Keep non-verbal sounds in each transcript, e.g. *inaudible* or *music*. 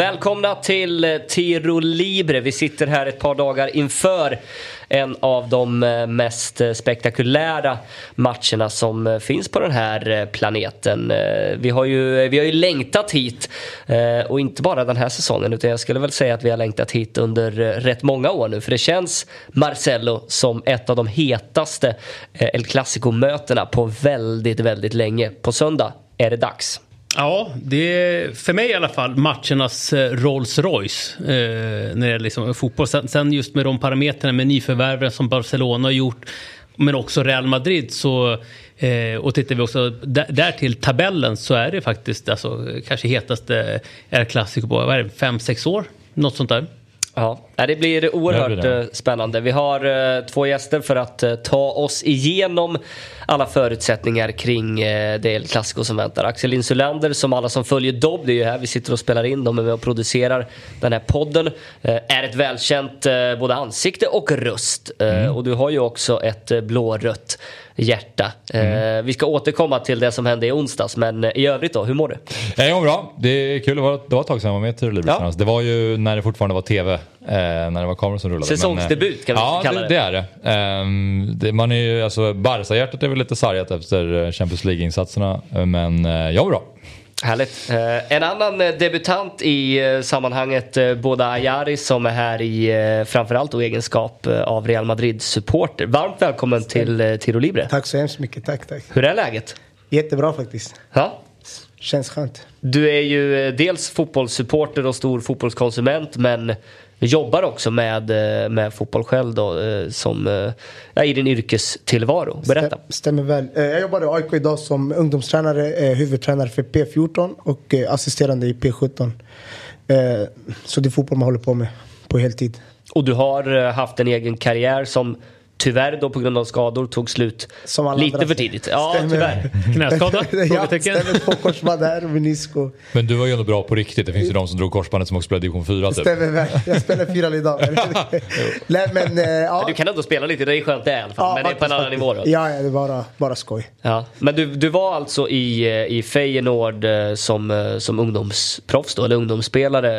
Välkomna till eh, Tiro Libre. Vi sitter här ett par dagar inför en av de eh, mest eh, spektakulära matcherna som finns på den här planeten. Vi har ju, vi har ju längtat hit och inte bara den här säsongen utan jag skulle väl säga att vi har längtat hit under rätt många år nu för det känns Marcello som ett av de hetaste El Clasico-mötena på väldigt, väldigt länge. På söndag är det dags. Ja, det är för mig i alla fall matchernas eh, Rolls Royce eh, när det gäller liksom fotboll. Sen, sen, just med de parametrarna med nyförvärven som Barcelona har gjort men också Real Madrid så eh, och tittar vi också där, där, till tabellen så är det faktiskt alltså, kanske hetaste eh, El Clasico på 5-6 år. Något sånt där. Ja, det blir oerhört det. Eh, spännande. Vi har uh, två gäster för att uh, ta oss igenom alla förutsättningar kring det El Clasico som väntar. Axel Insulander, som alla som följer Dobb, det är ju här vi sitter och spelar in, de är med och producerar den här podden, är ett välkänt både ansikte och röst. Mm. Och du har ju också ett blårött hjärta. Mm. vi ska återkomma till det som hände i onsdags, men i övrigt då, hur mår du? Jag mår bra. Det är kul, det var, det var ett tag sedan jag var med till Libris ja. Det var ju när det fortfarande var TV Eh, när det var kameror som rullade. Säsongsdebut kan vi ja, kalla det. Ja, det är det. Um, det man är ju, alltså, Barca-hjärtat är väl lite sargat efter eh, Champions League-insatserna. Men jag var bra. Härligt. Eh, en annan debutant i eh, sammanhanget, eh, Boda Ayari som är här i eh, framförallt då egenskap av Real Madrid-supporter. Varmt välkommen till eh, Tiro Libre. Tack så hemskt mycket. Tack, tack. Hur är läget? Jättebra faktiskt. Ja? Känns skönt. Du är ju dels fotbollssupporter och stor fotbollskonsument men jobbar också med, eh, med fotboll själv då, eh, som, eh, ja, i din yrkestillvaro. Berätta. Stämmer väl. Jag jobbar i AIK idag som ungdomstränare, huvudtränare för P14 och assisterande i P17. Så det är fotboll man håller på med på heltid. Och du har haft en egen karriär som tyvärr då på grund av skador tog slut lite för tidigt. Ja, stämmer. tyvärr. *laughs* Knäskada? ja, stämmer på korsband där menisko. Men du var ju ändå bra på riktigt. Det finns ju de som drog korsbandet som också spelade division 4 typ. Stämmer väl. Jag spelar fyran idag. *laughs* Nej, men, äh, ja. Du kan ändå spela lite, det är skönt det i alla fall. Ja, men det är på en annan nivå då. Ja, det är bara, bara skoj. Ja. Men du, du var alltså i, eh, i Feyenoord eh, som, som ungdomsproffs då, eller ungdomsspelare.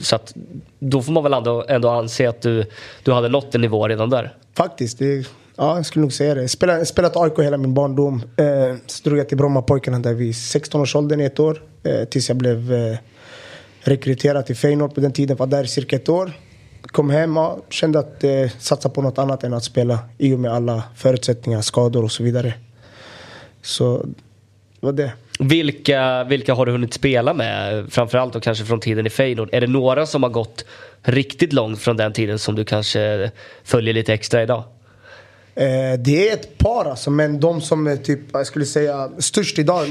Så att då får man väl ändå, ändå anse att du, du hade nått en nivå redan där? Faktiskt. Det, ja, jag skulle nog säga det. Jag spelat, AIK hela min barndom. Eh, så drog jag till Brommapojkarna där vid 16-årsåldern i ett år. Eh, tills jag blev eh, rekryterad till Feyenoord på den tiden. Var där i cirka ett år. Kom hem och kände att eh, satsa på något annat än att spela. I och med alla förutsättningar, skador och så vidare. Så det var det. Vilka, vilka har du hunnit spela med? Framförallt och kanske från tiden i Feyenoord. Är det några som har gått riktigt långt från den tiden som du kanske följer lite extra idag? Eh, det är ett par alltså, men de som är typ, jag skulle säga störst idag.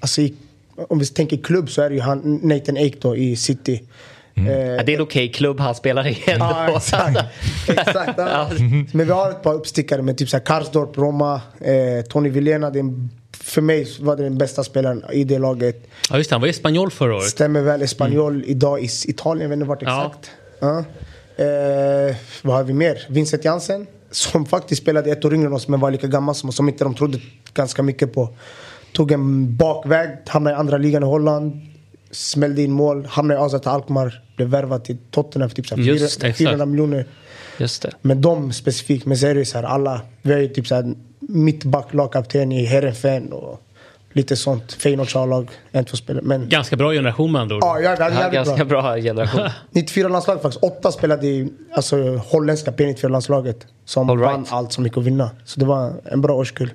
Alltså i, om vi tänker klubb så är det ju han, Nathan Ake då i City. Mm. Eh, ja, det är en okej okay klubb han spelar i ändå. Ja, exakt. exakt ja. *laughs* Men vi har ett par uppstickare med typ så här Karsdorp, Roma, eh, Tony Villena. Det är en för mig var det den bästa spelaren i det laget. Ja just det, han var i Espanyol förra året. Stämmer väl. Espanyol mm. idag i Italien, jag vet inte vart exakt. Ja. Ja. Eh, vad har vi mer? Vincent Jansen. Som faktiskt spelade ett år yngre än oss men var lika gammal som oss. Som inte de trodde ganska mycket på. Tog en bakväg, hamnade i andra ligan i Holland. Smällde in mål, hamnade i Azat Alkmaar. Blev värvad till Tottenham för typ 400 miljoner. Just det. Men de specifikt, men så är det så här alla. Vi har ju typ så här mittback, lagkapten i Heerenveen och lite sånt. Feyenoords A-lag, en, två spelare. Men... Ganska bra generation med andra ord. Ja, ja, det ja, ganska bra, bra generation. *laughs* 94-landslaget faktiskt. Åtta spelade i alltså, holländska P94-landslaget. Som right. vann allt som gick att vinna. Så det var en bra årskull.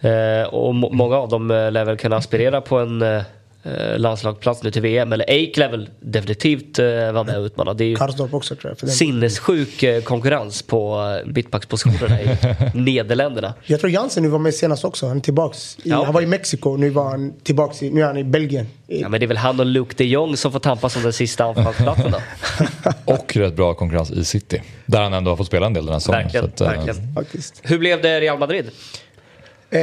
Eh, och många av dem eh, lär väl kunna aspirera på en eh eh, landslagsplats nu till VM. Eller Ake lär väl definitivt eh, vara med och utmana. Det är ju också tror jag. För sinnessjuk eh, konkurrens på eh, mittbackspositionerna i *laughs* Nederländerna. Jag tror Jansen nu var med senast också. Han är tillbaks. I, ja. Han var i Mexiko, nu var han tillbaks i, nu är han i Belgien. Ja men det är väl han och Luke de Jong som får tampas om den sista anfallsplatsen då. *laughs* och rätt bra konkurrens i City. Där han ändå har fått spela en del den här säsongen. Verkligen, att, verkligen. Hur blev det Real Madrid? Eh,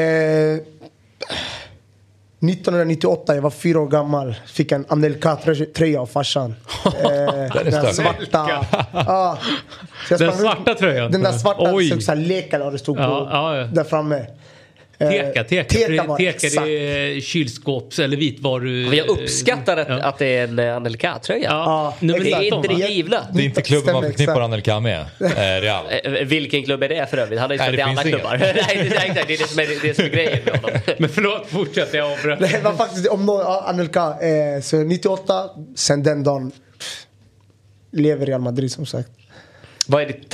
1998, jag var fyra år gammal, fick en Anelka-tröja av farsan. *laughs* eh, den svarta. ah, den svarta tröjan? Den där svarta, Oj. så, så här, lekar det stod ja, på, ja, ja. där framme. Teka, teka. Teka var teka exakt. det kylskåps eller vitvaru... Men jag uppskattar att, att det är en eh, Anelka-tröja. Ja, Ja, Det är 19 inte det givna. Det är inte klubben man förknippar. Anelka med. Eh, Real. *laughs* Eh, Vilken klubb är det för övrigt? Han har ju spelat i finns klubbar. *laughs* Nej, exakt. Det är det som är, det som är grejen med honom. *laughs* Men förlåt, fortsätt. Jag avbröt. Det var faktiskt om någon, ja, Anelka, eh, så 98, sen den dagen lever Real Madrid som sagt. Vad är ditt...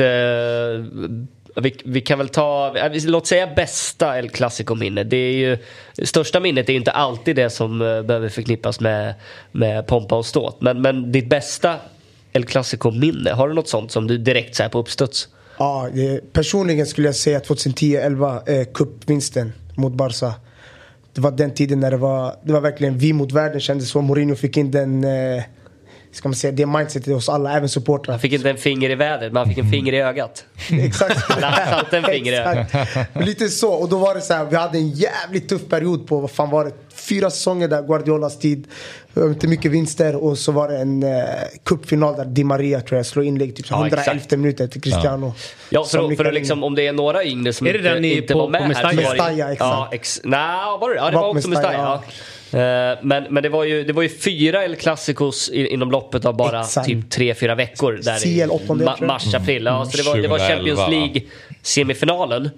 Vi, vi kan väl ta, äh, låt säga bästa El Clasico-minne. Det är ju, största minnet är ju inte alltid det som äh, behöver förknippas med, med pompa och ståt. Men, men ditt bästa El Clasico-minne, har du något sånt som du direkt säger på uppstuds? Ja, personligen skulle jag säga 2010-11, eh, cupvinsten mot Barca. Det var den tiden när det var, det var verkligen vi mot världen kändes så. Mourinho fick in den, eh, ska man säga, det mindsetet hos alla, även supportrar. Han fick inte en finger i vädret, men han fick en finger i ögat. Exakt. *laughs* Eller han satte en finger i ögat. Exakt. Lite så. Och då var det så här, vi hade en jävligt tuff period på, vad fan var det, fyra säsonger där Guardiolas tid. Inte mycket vinster och så var det en eh, cupfinal där Di Maria tror jag slår inlägg typ så Ja, 111 exakt. minuter till Cristiano. Ja, för, för att liksom, om det är några yngre som Är det inte, den inte på- var med på här. Mestalla? så var det- Mestalla, exakt. Ja, ex, nej, var det Ja, det Var var också Mestalla. Mestalla, Ja. Eh, Men, men det, var ju, det var ju fyra El Clasicos inom loppet av bara Exakt. typ tre, fyra veckor. Där CL åttondel, tror jag. mars, april. Ja, så det var, det var 2011, Champions? League semifinalen.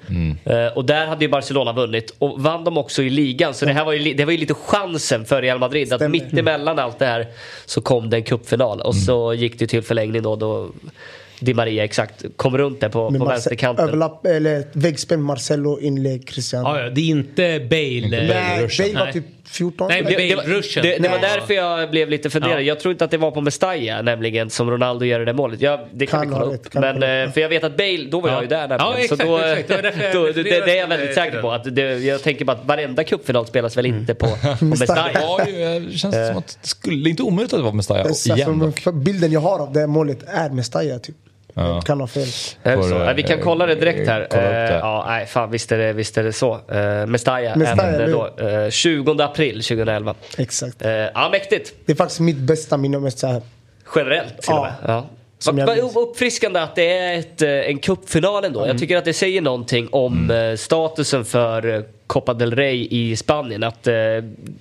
Eh, och där hade ju Barcelona vunnit och vann de också i ligan. Så det här var ju, det var ju lite chansen för Real Madrid. Att Stämmer. mitt emellan allt det här så kom det en cupfinal. Och så gick det till förlängning då. då Di Maria exakt kom runt där på, Med på Marce- vänsterkanten. Överlapp, eller väggspel med Marcelo, inlägg, Cristiano. Ja, ja, det är inte Bale. Eh, Nej, Ruschen. Bale var typ 14. Nej, Det, det, var, det, det var därför jag blev lite funderad. Ja. Jag tror inte att det var på Mestalla nämligen som Ronaldo gör det där målet. Jag, det kan, Kan vi kolla upp. Men, eh, för jag vet att Bale, då var Ja. jag ju där nämligen. Ja, exakt, så då, exakt. Jag då, det, det är jag väldigt till säker på. Att det, jag tänker bara att varenda cupfinal spelas väl inte på, på *laughs* Mestalla. Ja, ju, det känns som att det skulle inte omöjligt att det var Mestalla igen. dock. för bilden jag har av det målet är Mestalla typ. Ja. Jag kan ha fel. Det eh, vi kan kolla det direkt här. kolla upp det. Eh, ja, nej, fan, visst är det, visst är det så. Uh, Mestalla, Mestalla, då, eh, 20 april 2011. Exakt. Eh, ja, mäktigt. Det är faktiskt mitt bästa minne. Mest så här. Generellt till Ja. och med. Ja. Som Vad uppfriskande att det är ett, eh, en cupfinal ändå. Mm. Jag tycker att det säger någonting om eh, statusen för eh, Copa del Rey i Spanien. Att, eh,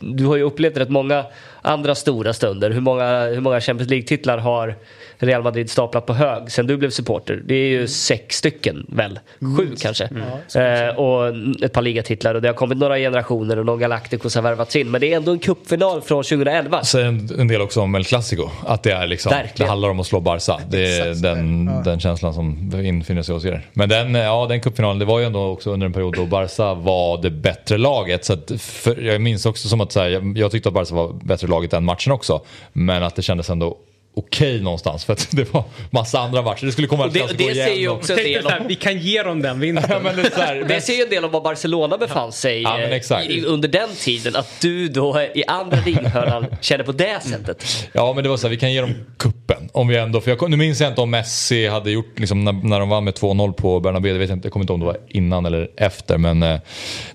du har ju upplevt rätt många andra stora stunder. Hur många, hur många Champions League-titlar har Real Madrid staplat på hög sen du blev supporter? Det är ju Mm. sex stycken väl? Sju kanske? Eh, och ett par ligatitlar och det har kommit några generationer och någon Galacticos har värvats in. Men det är ändå en cupfinal från 2011. Säger en, en del också om El Clasico. Att det, är liksom, Verkligen. det handlar om att slå Barca. Det är den. Ja. den känslan som infinner sig hos er. Men den, ja, den cupfinalen, det var ju ändå också under en period då Barca var det bättre laget. Så att för, jag minns också som att så här, jag, jag tyckte att Barca var bättre laget den matchen också. Men att det kändes ändå okej någonstans för att *laughs* det var massa andra matcher. Det skulle komma El det- det igen. säger ju också en del om... vi kan ge dem den vinsten. *laughs* Ja, men det här, Det säger ju en del om var Barcelona befann sig Ja, men eh, exakt. i, under den tiden. Att du då i andra lighörnan känner på det sättet. Ja men det var så här, vi kan ge dem kuppen om vi ändå, för jag, nu minns jag inte om Messi hade gjort, liksom, när, när de vann med 2-0 på Bernabéu, det vet jag inte, jag kommer inte ihåg om det var innan eller efter. Men eh,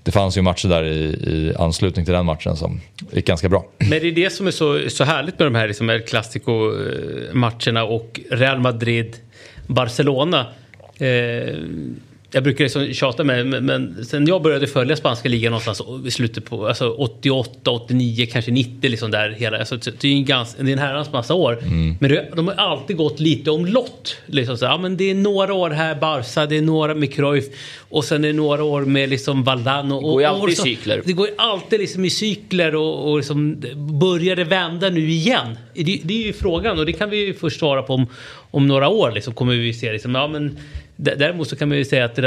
det fanns ju matcher där i, i anslutning till den matchen som gick ganska bra. Men det är det som är så, så härligt med de här liksom, El Clasico-matcherna eh, och Real Madrid, Barcelona. Eh, jag brukar liksom tjata med men, men sen jag började följa spanska ligan någonstans i slutet på alltså 88, 89, kanske 90 liksom där hela. Alltså, det är en, ganska, det är en herrans massa år. Men det, de har alltid gått lite omlott. Liksom så, ja, men det är några år här Barca, det är några med Cruyff och sen är det några år med liksom Valdano. Och, går ju alltid i cykler. det går ju alltid liksom i cykler och, och liksom börjar det vända nu igen? Det, det är ju frågan och det kan vi ju först svara på om, om några år. Liksom, kommer vi se liksom, ja, men, däremot så kan man ju säga att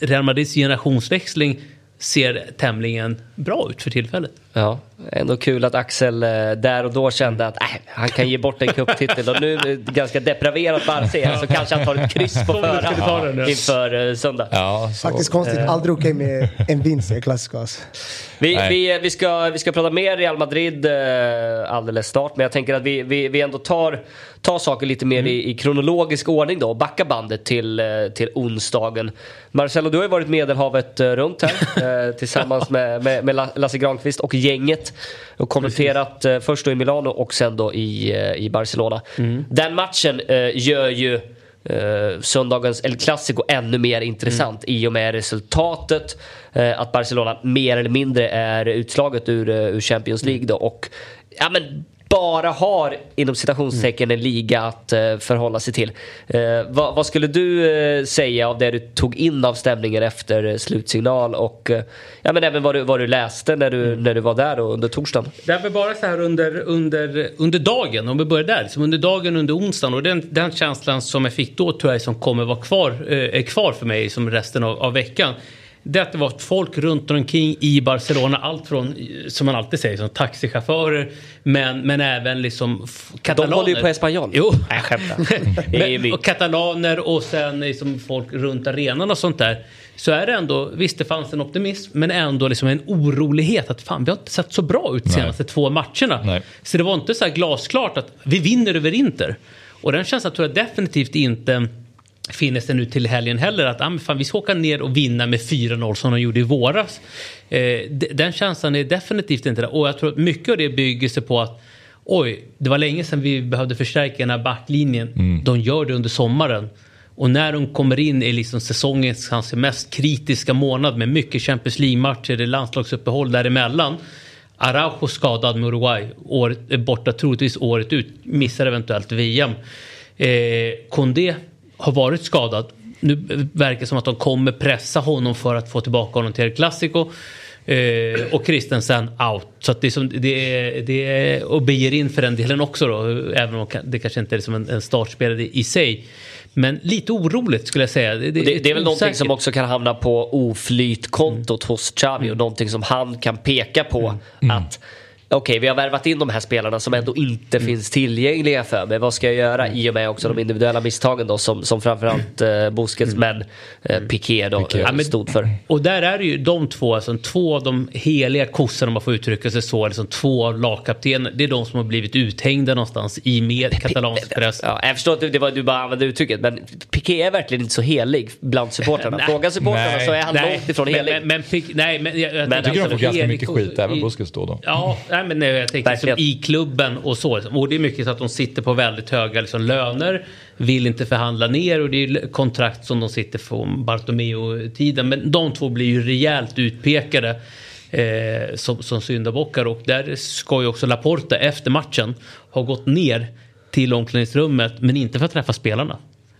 Real Madrids generationsväxling ser tämligen bra ut för tillfället. Ja, ändå kul att Axel eh, där och då kände att äh, han kan ge bort en cuptitel och nu ganska depraverat Barca så kanske han tar ett kryss på *laughs* förhand ja. inför eh, söndag. Ja, så, Faktiskt konstigt, aldrig okej med en vinst i klassiker. Alltså. Vi, vi, vi, ska, vi ska prata mer Real Madrid eh, alldeles snart, men jag tänker att vi, vi, vi ändå tar, tar saker lite mer i, i kronologisk ordning då och backar bandet till, eh, till onsdagen. Marcelo, du har ju varit Medelhavet eh, runt här *laughs* eh, tillsammans med, med, med La- Lasse Granqvist och gänget och kommenterat eh, först då i Milano och sen då i, eh, i Barcelona. Den matchen eh, gör ju eh, söndagens El Clasico ännu mer intressant mm. i och med resultatet. Att Barcelona mer eller mindre är utslaget ur, ur Champions League då. Och ja, men bara har inom citationstecken en liga att uh, förhålla sig till. Uh, vad, vad, skulle du uh, säga av det du tog in av stämningen efter slutsignal och ja, men även vad du, vad du läste när du, mm. när du var där då, under torsdagen? Det väl bara så här under, under, under dagen, om vi börjar där, liksom under dagen under onsdagen och den, den känslan som jag fick då tror jag som kommer vara kvar, är kvar för mig som resten av, av veckan det att det var folk runt omkring i Barcelona. Allt från, som man alltid säger, som taxichaufförer men, men även liksom katalaner. De håller ju på espanjol. Jo. Nej, jag skämtar. *laughs* och katalaner och sen liksom folk runt arenan och sånt där. Så är det ändå, visst det fanns en optimism men ändå liksom en orolighet att fan vi har inte sett så bra ut de senaste Nej. två matcherna. Nej. Så det var inte så här glasklart att vi vinner över Inter. Och den känslan tror jag definitivt inte finns det nu till helgen heller att ah, fan, vi ska åka ner och vinna med 4-0 som de gjorde i våras. Eh, den känslan är definitivt inte där. Och jag tror att mycket av det bygger sig på att oj, det var länge sedan vi behövde förstärka den här backlinjen. Mm. De gör det under sommaren. Och när de kommer in i liksom säsongens kanske mest kritiska månad med mycket Champions League-matcher, landslagsuppehåll däremellan. Araujo skadad med Uruguay, året, borta troligtvis året ut, missar eventuellt VM. Eh, Kondé har varit skadad. Nu verkar det som att de kommer pressa honom för att få tillbaka honom till El Clasico. Eh, och Christensen out. Så det, är som, det, är, det är och Beijerin för den delen också då. Även om det kanske inte är som en, en startspelare i sig. Men lite oroligt skulle jag säga. Det, det, det, är väl någonting som också kan hamna på oflytkontot mm. hos Xavi och mm. någonting som han kan peka på. Mm. att okej, okay, vi har värvat in de här spelarna som ändå inte mm. finns tillgängliga för mig. Vad ska jag göra mm. i och med också de individuella misstagen då som, som framförallt eh, Busquets mm. men eh, Piqué då Piqué. Eh, stod för. Och där är det ju de två, alltså, två av de heliga kossorna om man får uttrycka sig så, liksom, två av lagkaptenerna. Det är de som har blivit uthängda någonstans i med katalansk press. Ja, jag förstår att det var, du bara använde uttrycket, men Piqué är verkligen inte så helig bland supportrarna. Fråga supportrarna så är han nej, långt ifrån helig. Men, men, men, nej, men jag, jag, jag tycker alltså, de får ganska mycket skit, även Busquets då. då. Ja, nej, men jag tänker som i klubben och så. Och det är mycket så att de sitter på väldigt höga liksom, löner, vill inte förhandla ner och det är kontrakt som de sitter från Bartomeu-tiden. Men de två blir ju rejält utpekade eh, som, som syndabockar och där ska ju också Laporta efter matchen ha gått ner till omklädningsrummet men inte för att träffa spelarna.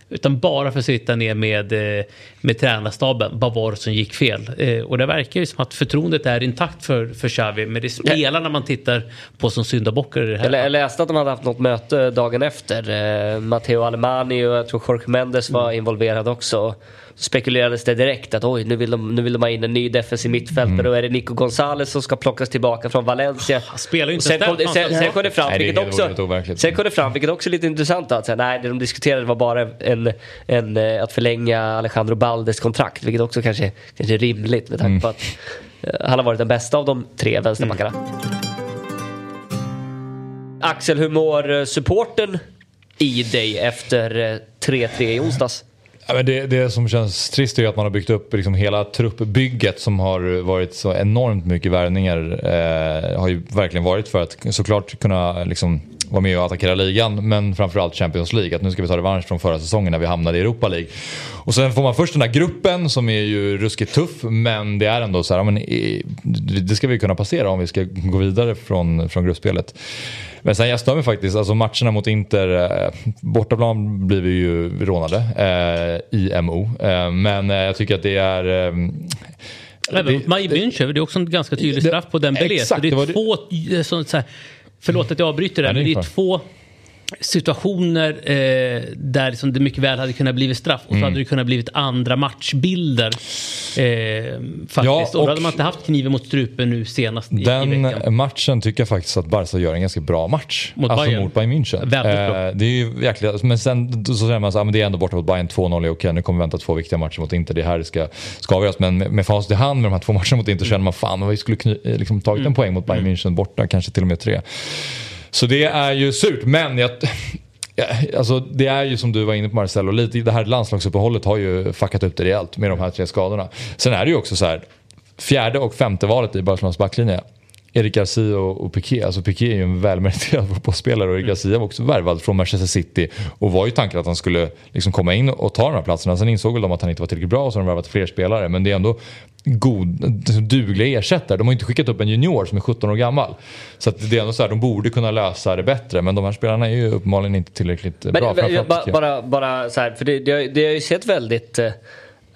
Utan bara för att sitta ner med, eh, med tränarstaben. Vad var det som gick fel? Eh, och det verkar ju som att förtroendet är intakt för, för Xavi. Men det är spelarna man tittar på som syndabockar i det här. Jag läste att de hade haft något möte dagen efter. Eh, Matteo Alemani och jag tror Jorge Mendes var mm. involverad också spekulerades det direkt att oj, nu vill de, nu vill de ha in en ny defensiv mittfältare mm. och är det Nico Gonzales som ska plockas tillbaka från Valencia. Han spelar ju inte sen, kom, sen, sen kom det fram, nej, vilket också, sen kom det fram, vilket också är lite intressant att säga, nej, det de diskuterade var bara en, en, eh, att förlänga Alejandro Baldes kontrakt, vilket också kanske, kanske är rimligt med tanke mm. på att uh, han har varit den bästa av de tre vänsterbackarna. Mm. Axel, hur mår eh, supporten i dig efter 3-3 i onsdags? Ja, men det, det som känns trist är att man har byggt upp liksom hela truppbygget som har varit så enormt mycket värvningar. Eh, har ju verkligen varit för att såklart kunna liksom, vara med och attackera ligan men framförallt Champions League. Att nu ska vi ta revansch från förra säsongen när vi hamnade i Europa League. Och sen får man först den här gruppen som är ju ruskigt tuff men det är ändå så här, men, det ska vi kunna passera om vi ska gå vidare från, från gruppspelet. Men sen jag stör mig faktiskt, alltså matcherna mot Inter, eh, bortaplan blir vi ju rånade eh, i MO. Eh, men eh, jag tycker att det är eh, Även Bayern München, det är också en ganska tydlig straff på den Exakt, det är det två, det... Så, så här, förlåt att jag avbryter det, men det är två situationer eh, där liksom det mycket väl hade kunnat bli straff och så mm. hade det kunnat blivit andra matchbilder. Eh, faktiskt. Ja, och, och då hade man inte haft kniven mot strupen nu senast i, Den i veckan. matchen tycker jag faktiskt att Barca gör en ganska bra match. Mot alltså Bayern. mot Bayern München. Eh, det är ju jäkligt, men sen så säger man så här, det är ändå borta mot Bayern 2-0 är okej, nu kommer vi vänta två viktiga matcher mot Inter, det här ska, ska avgöras. Men med, med facit i hand med de här två matcherna mot Inter mm. känner man fan, vi skulle kny, liksom, tagit mm. en poäng mot Bayern mm. München borta, kanske till och med tre. Så det är ju surt, men jag, Alltså, det är ju som du var inne på Marcelo, lite, det här landslagsuppehållet har ju fuckat upp det rejält med de här tre skadorna. Sen är det ju också så här, fjärde och femte valet i Barcelonas backlinje. Erik Garcia och, Piqué. Alltså Piqué är ju en välmeriterad *laughs* fotbollsspelare och Erik Garcia var också värvad från Manchester City. Och var ju tanken att han skulle liksom komma in och ta de här platserna. Sen insåg väl de att han inte var tillräckligt bra och så har de värvat fler spelare. Men det är ändå god, dugliga ersättare. De har inte skickat upp en junior som är 17 år gammal. Så det är ändå så här, de borde kunna lösa det bättre. Men de här spelarna är ju uppenbarligen inte tillräckligt Men, bra. men, bara, bara, bara så här, för det, det, har, det har ju sett väldigt eh,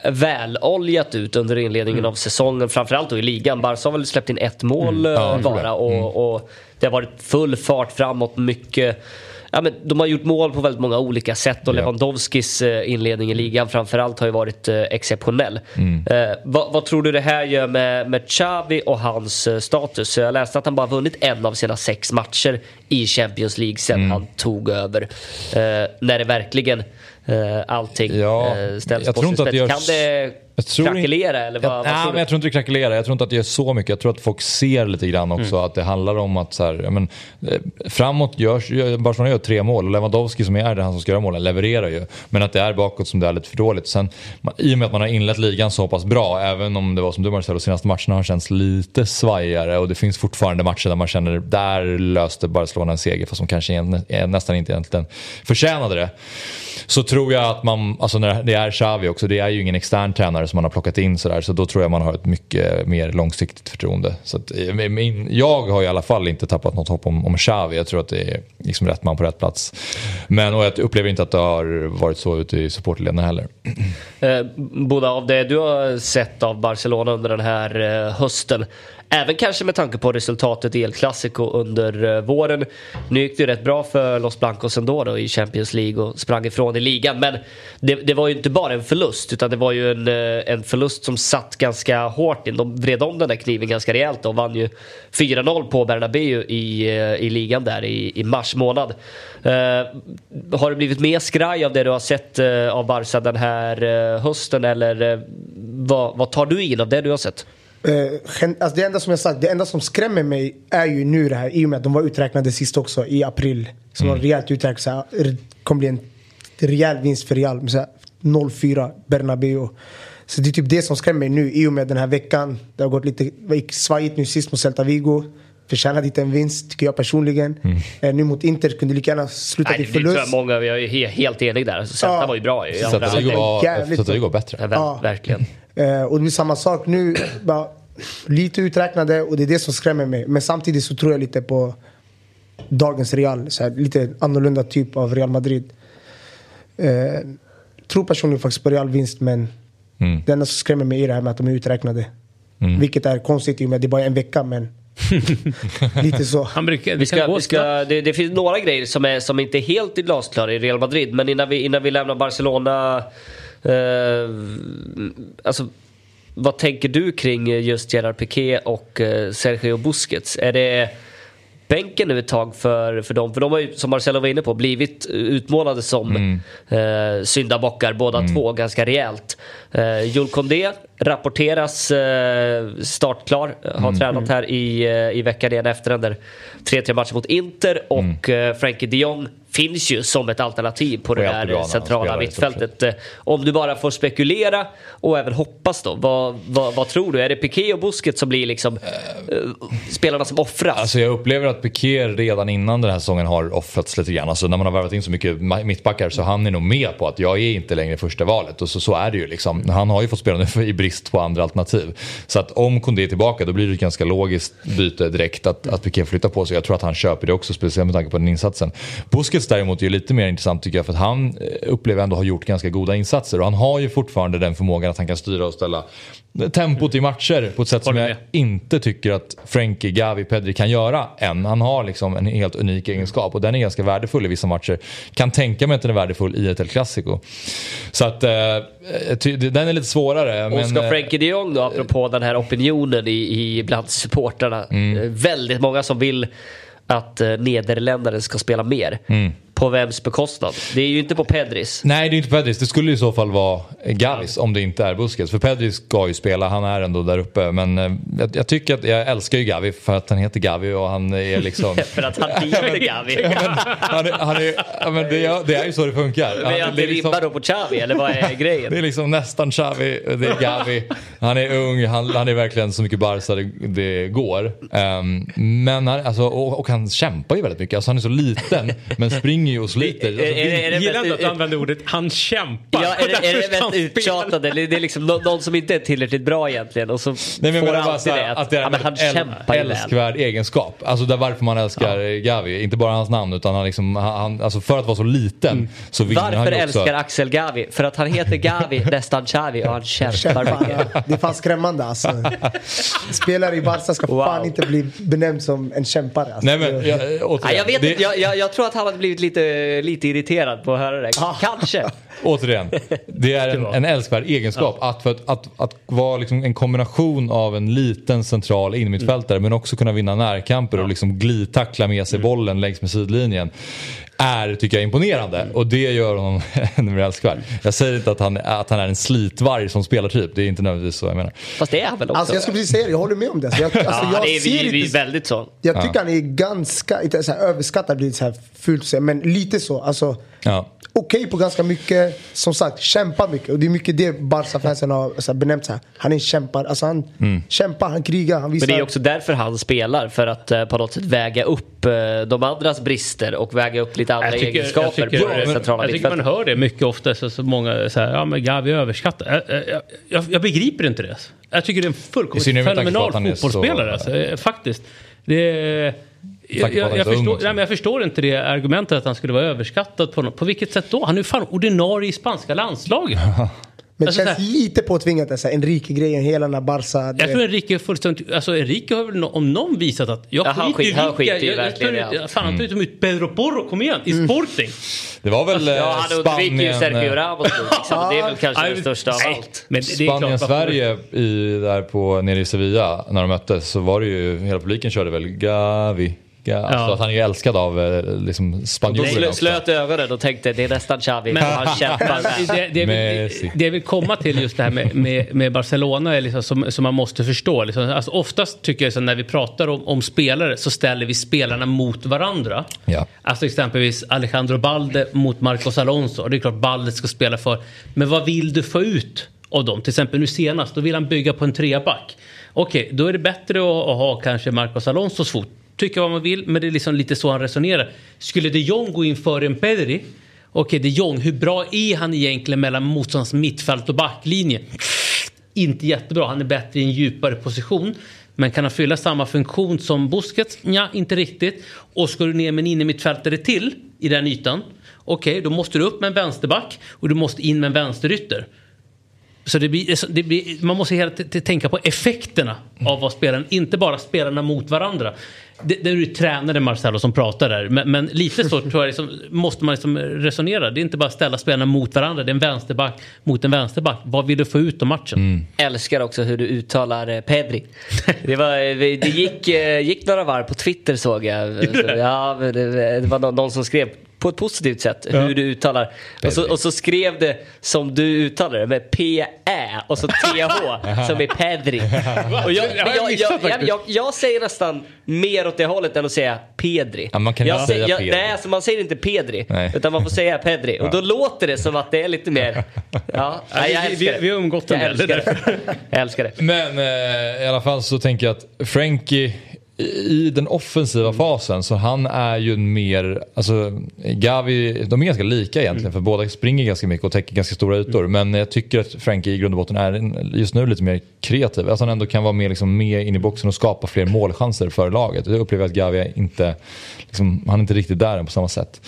väloljat ut under inledningen mm. av säsongen. Framförallt då i ligan. Barca har väl släppt in ett mål mm. ja, bara och, mm. och, det har varit full fart framåt. Mycket ja, men de har gjort mål på väldigt många olika sätt och ja. Lewandowskis eh, inledning i ligan framförallt har ju varit eh, exceptionell. Mm. Eh, vad, vad, tror du det här gör med, med Xavi och hans eh, status? Jag läste att han bara vunnit en av sina sex matcher i Champions League sen mm. han tog över. Eh, när det verkligen eh, allting ja, ställs på sin spets. Kan det jag tror krackelera eller vad, jag, vad nej, men jag tror inte det krackelerar. Jag tror inte att det gör så mycket. Jag tror att folk ser lite grann också mm. att det handlar om att så här, men, eh, framåt görs, Barcelona gör tre mål och Lewandowski som är det han som ska göra målen levererar ju. Men att det är bakåt som det är lite för dåligt. Sen, I och med att man har inlett ligan så pass bra, även om det var som du Marcelo, senaste matcherna har känts lite svajigare och det finns fortfarande matcher där man känner där löste Barcelona en seger fast de kanske nästan inte egentligen förtjänade det. Så tror jag att man, alltså när det är Xavi också, det är ju ingen extern tränare som man har plockat in sådär. Så då tror jag man har ett mycket mer långsiktigt förtroende. Så att, eh, min, jag har i alla fall inte tappat något hopp om, om Xavi. Jag tror att det är liksom rätt man på rätt plats. Men och jag upplever inte att det har varit så ute i supporterleden heller. *clears throat* Eh, Boda, av det du har sett av Barcelona under den här eh, hösten. Även kanske med tanke på resultatet i El Clasico under eh, våren. Nu gick det ju rätt bra för Los Blancos ändå då i Champions League och sprang ifrån i ligan. Men det, det var ju inte bara en förlust utan det var ju en, eh, en förlust som satt ganska hårt in. De vred om den där kniven ganska rejält och vann ju 4-0 på Bernabéu i, eh, i ligan där i, i mars månad. Uh, har det blivit mer skraj av det du har sett uh, av Barca den här uh, hösten eller vad, vad tar du in av det du har sett? Uh, alltså det enda som jag sagt, det enda som skrämmer mig är ju nu det här i och med att de var uträknade sist också i april. Så mm. de rejält uträknade, det kommer bli en rejäl vinst för Real. 0-4 Bernabéu. Så det är typ det som skrämmer mig nu i och med den här veckan. Det har gått lite svajigt nu sist mot Celta Vigo. Förtjänade inte en vinst, tycker jag personligen. Mm. Eh, nu mot Inter kunde lika gärna sluta till förlust. Det tror jag många, vi är helt eniga där. Celta ja. var ju bra halvlek. Celta Vigo var bättre. Ja, ja. Verkligen. Eh, och det blir samma sak nu. Bara, lite uträknade och det är det som skrämmer mig. Men samtidigt så tror jag lite på dagens Real. Så här, lite annorlunda typ av Real Madrid. Eh, tror personligen faktiskt på Real vinst men mm. det enda som skrämmer mig är det här med att de är uträknade. Mm. Vilket är konstigt i och med att det bara är en vecka men *laughs* Lite så. Han brukar, vi ska, vi ska, det, det, finns några grejer som, är, som inte är helt glasklara i Real Madrid. Men innan vi, innan vi lämnar Barcelona Eh, alltså, vad tänker du kring just Gerard Piqué och eh, Sergio Busquets? Är det bänken nu ett tag för, för dem? För de har ju, som Marcelo var inne på, blivit utmålade som mm. eh, syndabockar båda mm. två ganska rejält. Eh, Jules Condé rapporteras eh, startklar, har mm. tränat här i, eh, i veckan igen efter den där 3-3 matchen mot Inter och mm. eh, Frankie de Jong finns ju som ett alternativ på det där centrala mittfältet. Eh, om du bara får spekulera och även hoppas då, vad, vad, vad tror du? Är det Piqué och Busquets som blir liksom uh, spelarna som offras? Alltså jag upplever att Piqué redan innan den här säsongen har offrats lite grann. Alltså när man har värvat in så mycket mittbackar så han är nog med på att jag är inte längre första valet. Och så, så är det ju liksom. Han har ju fått spela nu i brist på andra alternativ. Så att om Kondé är tillbaka då blir det ett ganska logiskt byte direkt att, att Piqué flyttar på sig. Jag tror att han köper det också, speciellt med tanke på den insatsen. Busquets däremot är lite mer intressant tycker jag för att han eh, upplever ändå har gjort ganska goda insatser och han har ju fortfarande den förmågan att han kan styra och ställa tempot i matcher på ett sätt som jag inte tycker att Frankie, Gavi, Pedri kan göra än. Han har liksom en helt unik egenskap och den är ganska värdefull i vissa matcher. Kan tänka mig att den är värdefull i ett El Clasico. Så att eh, den är lite svårare. Och men, ska eh, Frankie de Jong då, apropå den här opinionen i, i bland supportrarna. Mm. Väldigt många som vill att eh, nederländare ska spela mer. Mm på vems bekostnad? Det är ju inte på Pedris. Nej, det är inte Pedris. Det skulle i så fall vara Gavis om det inte är Busquets. För Pedris ska ju spela, han är ändå där uppe. Men eh, jag, jag tycker att jag älskar ju Gavi för att han heter Gavi och han är liksom... *laughs* För att han heter Gavi. Men, han är, han är, men det, är, det är ju så det funkar. Men Han- är det, det är liksom, då på Xavi eller vad är grejen? det är liksom nästan Xavi, det är Gavi. Han är ung, han, han är verkligen så mycket Barca det, det går. Ehm, men han, alltså, och, och han kämpar ju väldigt mycket. Alltså, han är så liten men springer ju och sliter. Alltså, Är- är- är det Gillar ändå att du använder ordet han kämpar. Ja, är det, är det han mest uttjatade? Det är liksom nå- någon som inte är tillräckligt bra egentligen och så Nej, men får alltid det att, att det är ja, han äl- kämpar väl. älskvärd egenskap. Alltså där varför man älskar Gavi. Inte bara hans namn utan han liksom, han, alltså för att vara så liten Mm. så vinner han Varför ju också. älskar Axel Gavi? För att han heter Gavi, *laughs* nästan Xavi och han kämpar mycket. ja. Det är fan skrämmande alltså. Spelare i Barca ska Wow. fan inte bli benämnd som en kämpare. Alltså. Nej men jag, återigen, jag vet det, inte, jag, jag, jag tror att han hade blivit lite, lite irriterad på att höra det. Ah. Kanske. Återigen, det är en, en älskvärd egenskap att, för att, att, att vara liksom en kombination av en liten central innermittfältare men också kunna vinna närkamper och liksom glidtackla med sig bollen längs med sidlinjen. Är, tycker jag, imponerande och det gör honom *laughs* ännu mer älskvärd. Jag säger inte att han, att han är en slitvarg som spelartyp, det är inte nödvändigtvis så jag menar. Fast det är han väl också? Alltså jag skulle precis säga det, jag håller med om det. Så jag, alltså, ja, jag det är ser vi, vi inte, är väldigt så. jag tycker han är ganska, inte så här, överskattad blir det så här fult att säga, men lite så. Alltså, Ja. Okej på ganska mycket, som sagt, kämpar mycket. Och det är mycket det Barca-fansen har benämnt så här. Han är en kämpare, alltså han kämpar, han krigar, han visar... Men det är också därför han spelar, för att eh, på något sätt väga upp eh, de andras brister och väga upp lite andra Jag tycker, egenskaper jag tycker, på det centrala jag tycker man hör det mycket ofta. Så, så många här, ja men Gavi överskattar. Jag, jag, jag, jag begriper inte det. Jag tycker det är en fullkomligt fenomenal är så- fotbollsspelare. Alltså, faktiskt. Det, jag, förstår, nej, men jag förstår inte det argumentet att han skulle vara överskattad. På, något. på vilket sätt då? Han är ju fan ordinarie i spanska landslaget. *laughs* men det alltså, känns så här- lite påtvingat, det, så här, Enrique-grejen, hela den här Barca... Jag tror Enrique är fullständigt... Alltså Enrique har väl no, om någon visat att... Jag Ja, han skit- han skiter ju verkligen i jag, allt. jag, Fan han tar ut Pedro Porro, kom igen, i Sporting. Det var väl eh, Ja, han undviker ju Spanien, Sergio eh, Ramos liksom. Det är väl *laughs* kanske det största av allt. Det, det Spanien-Sverige i, där på, nere i Sevilla när de möttes så var det ju, hela publiken körde väl Gavi. Ga, alltså att han är ju älskad av eh, liksom spanjorerna också. slöt ögonen och tänkte det är nästan Xavi, men han *laughs* det, det, det jag vill komma till just det här med, med, med Barcelona är liksom som, som man måste förstå. Liksom, alltså oftast tycker jag så när vi pratar om, om spelare så ställer vi spelarna mot varandra. Ja. Alltså exempelvis Alejandro Balde mot Marcos Alonso. Det är klart Balde ska spela för. Men vad vill du få ut av dem? Till exempel nu senast, då vill han bygga på en treback. Okej, då är det bättre att, att ha kanske Marcos Alonsos fot. Tycka vad man vill, men det är liksom lite så han resonerar. Skulle de Jong gå in före en Pedri Okej, de Jong, hur bra är han egentligen mellan motståndarens mittfält och backlinje? Inte jättebra, han är bättre i en djupare position. Men kan han fylla samma funktion som Busquets? Ja, inte riktigt. Och ska du ner med en innermittfältare till i den ytan? Okej, då måste du upp med en vänsterback och du måste in med en vänsterytter. Så det blir, det blir, man måste hela tiden tänka på effekterna av vad spelaren, inte bara spelarna mot varandra. Det, det är ju tränaren Marcelo som pratar där, men, men lite så tror jag liksom, måste man liksom resonera. Det är inte bara att ställa spelarna mot varandra, det är en vänsterback mot en vänsterback. Vad vill du få ut av matchen? Älskar också hur du uttalar eh, Pedri. Det, var, eh, det gick, eh, gick några varv på Twitter såg jag. *laughs* Ja, det, det var någon, någon som skrev på ett positivt sätt hur du uttalar. Och så, och så skrev det som du uttalar det med P-Ä och så TH *laughs* som är Pedri. Och jag, jag jag, jag, jag, faktiskt. jag, jag säger nästan mer åt det hållet än att säga Pedri. Ja, man kan jag säga jag, Pedri. Nej, alltså man säger inte Pedri. Nej. Utan man får säga Pedri. Och då låter det som att det är lite mer... Ja, nej, jag vi- älskar vi- det. vi har umgått en del. *laughs* Jag älskar det. Men eh, i alla fall så tänker jag att Frankie i den offensiva fasen så han är ju en mer, alltså Gavi, de är ganska lika egentligen för båda springer ganska mycket och täcker ganska stora ytor. Men jag tycker att Frankie i grund och botten är just nu lite mer kreativ. Att han ändå kan vara mer, liksom, med in i boxen och skapa fler målchanser för laget. Jag upplever att Gavi inte, liksom, han är inte riktigt där än på samma sätt.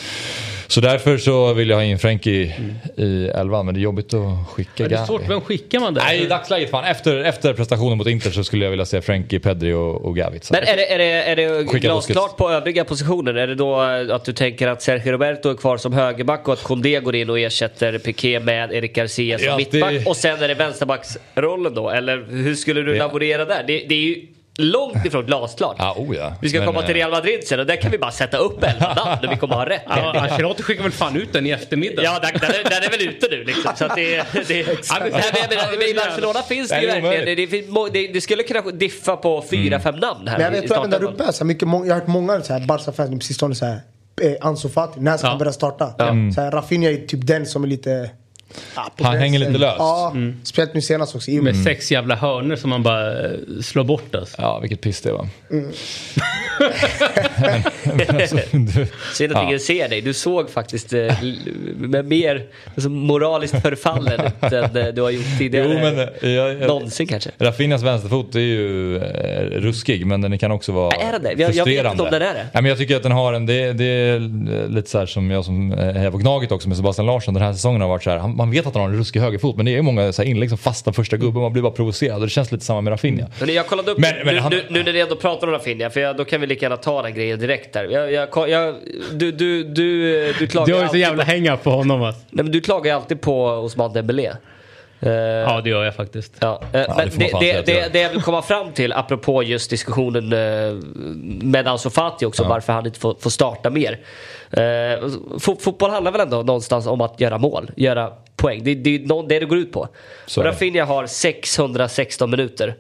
Så därför så vill jag ha in Frankie i elvan men det är jobbigt att skicka det är Gavi. svårt, vem skickar man där? Nej, i dagsläget fan. Efter, efter prestationen mot Inter så skulle jag vilja se Frankie, Pedri och, och Gavic. Är det, är det, är det glasklart på övriga positioner? Är det då att du tänker att Sergio Roberto är kvar som högerback och att Condé går in och ersätter Piqué med Eric Garcia som Ja, mittback? det- Och sen är det vänsterbacksrollen då? Eller hur skulle du Ja. laborera där? Det, det är ju långt ifrån glasklart. Ja, oh ja. Vi ska Men, komma till eh, Real Madrid sen och där kan vi bara sätta upp elva namn och vi kommer ha rätt. Ja, Ancelotti skickar väl fan ut den i eftermiddag. Ja, den, den, är, den är väl ute nu liksom. Så att det, det, *laughs* jag I Barcelona finns det ju verkligen. Det, det, det, det skulle kunna diffa på fyra, fem namn här. Men jag vet även där uppe, så här, mycket, jag har hört många så här, Barca-fans nu på sistone så här, eh, Ansu Fati, när ska Ja. han börja starta? Så här, Rafinha är typ den som är lite... ja, på Han hänger lite löst. Ja, speciellt nu senast också. och med- sex jävla hörnor som man bara eh, slår bort alltså. Ja, vilket piss det var. *laughs* *laughs* Synd att Ja. ingen ser dig. Du såg faktiskt eh, med mer alltså, moraliskt förfallen ut än eh, du har gjort tidigare. Jo, men eh, jag, jag, Någonsin kanske. Rafinhas vänsterfot är ju eh, ruskig men den kan också vara Är den det? Jag- jag vet inte frustrerande. om den är det. Ja, men jag tycker att den har en, det, det är lite så här som jag som hejar på Gnaget också med Sebastian Larsson. Den här säsongen har varit så här, han- man vet att han har en ruskig högerfot men det är ju många så här inlägg som fastnar första gubben man blir bara provocerad och det känns lite samma med Rafinha. Men jag kollade upp, Men- men nu, han- nu, nu när ni ändå pratar om Rafinha, för jag, då kan vi lika gärna ta den grejen direkt där. Jag, jag, jag, du, du, du, du klagar Du har ju så jävla hänga på honom alltså. nej, men Du klagar ju alltid på Osman Dembélé. Eh, Ja, det gör jag faktiskt. Ja, eh, det men det, det, att jag det, det jag vill komma fram till, apropå just diskussionen eh, med Ansu Fati också, varför han inte får, får starta mer. Fo- fotboll handlar väl ändå någonstans om att göra mål, göra poäng. Det, det är nå- det det går ut på. Så Och är det. Rafinha har 616 minuter.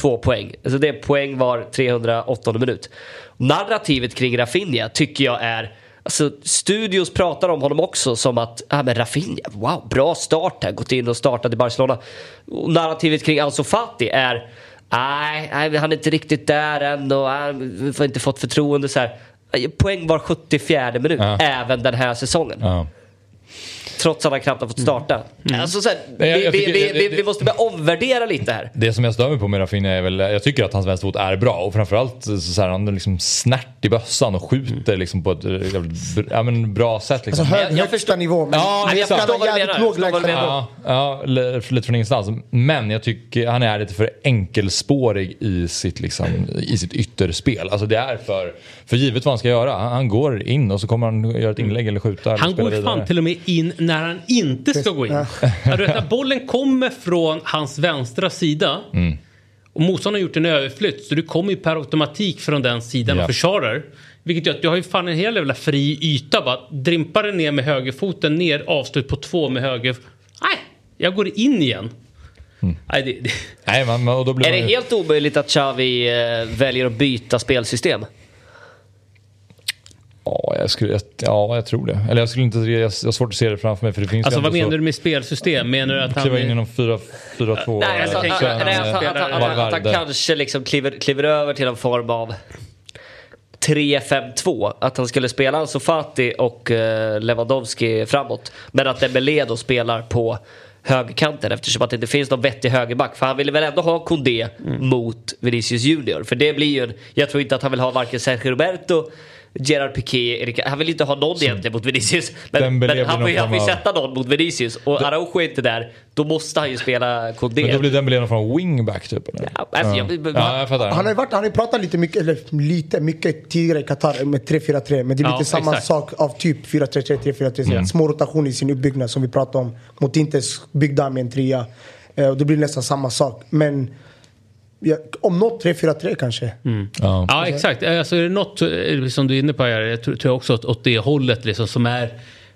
Två poäng. Alltså det är poäng var 308 minut. Narrativet kring Rafinha tycker jag är Alltså, studios pratar om honom också som att ah, men Rafinha, wow, bra start här, gått in och startat i Barcelona. Och narrativet kring Ansu Fati är nej, nej, han är inte riktigt där än och han har inte fått förtroende så här. Poäng var 74 minut, Ja. även den här säsongen. Ja. Trots att han knappt har fått starta. Alltså, så här, jag- vi, jag vi, tycker- vi, vi, det- vi måste börja omvärdera lite här. Det som jag stör mig på med Rafinha är väl, jag tycker att hans vänsterfot är bra och framförallt så så här, han är liksom snärt i bössan och skjuter liksom på ett ja, men bra sätt. Liksom. Alltså jag- hög, jag högsta förstår- nivå. Men Ja, men jag förstår vad du menar. låg Jag förstår vad du lägsta menar. nivå. Ja, ja, lite från ingenstans. Men jag tycker han är lite för enkelspårig i sitt, liksom, i sitt ytterspel. Alltså det är för, för givet vad han ska göra. Han, han går in och så kommer han göra ett inlägg eller skjuta. Eller Han spela går vidare. fan till och med in när han inte ska gå in. Ja, du vet, när bollen kommer från hans vänstra sida Mm. och motståndaren har gjort en överflytt så du kommer ju per automatik från den sidan Ja. och försvarar. Vilket gör att du har ju fan en hel jävla fri yta. Bara drimpar den ner med högerfoten, ner avslut på två med höger... Nej, jag går in igen. Mm. Nej, det, det, Nej, man, och då blir Är man det ju- helt omöjligt att Xavi eh, väljer att byta spelsystem? Ja, jag, skulle, jag, ja, jag tror det. Eller jag skulle inte... Jag, jag har svårt att se det framför mig för det finns alltså vad menar så, du med spelsystem? Menar du att han... Kliva in i någon 4-2... Nej, alltså, jag att, tänker att, han att, att, kanske liksom kliver, kliver över till en form av 3-5-2. Att han skulle spela Ansu Fati och eh, Lewandowski framåt. Men att Dembélé då spelar på högerkanten eftersom att det inte finns någon vettig högerback. För han ville väl ändå ha Koundé mot Vinicius Junior. För det blir ju en, Jag tror inte att han vill ha varken Sergio Roberto Gerard Piqué, han vill inte ha någon egentligen mot Vinicius. Men, men han vill, han vill sätta någon mot Vinicius. Och Araujo är inte där. Då måste han ju spela Koundé. Men då blir Dembélé någon form av wingback typ? Eller? Ja, alltså, jag- ja, jag fattar. Han har ju varit, han har ju pratat lite mycket, eller lite mycket tidigare i Qatar med 3-4-3. Men det är Ja, lite samma exakt. sak av typ 4-3-3, 3-4-3. Mm. Små rotationer i sin uppbyggnad som vi pratade om. Mot Inters byggda med en trea. Eh, och det blir nästan samma sak. Men ja, om något 3-4-3 kanske. Ja. Ja, exakt. Alltså, är det något eh, som du är inne på här, jag tror, jag också åt, åt det hållet liksom, som är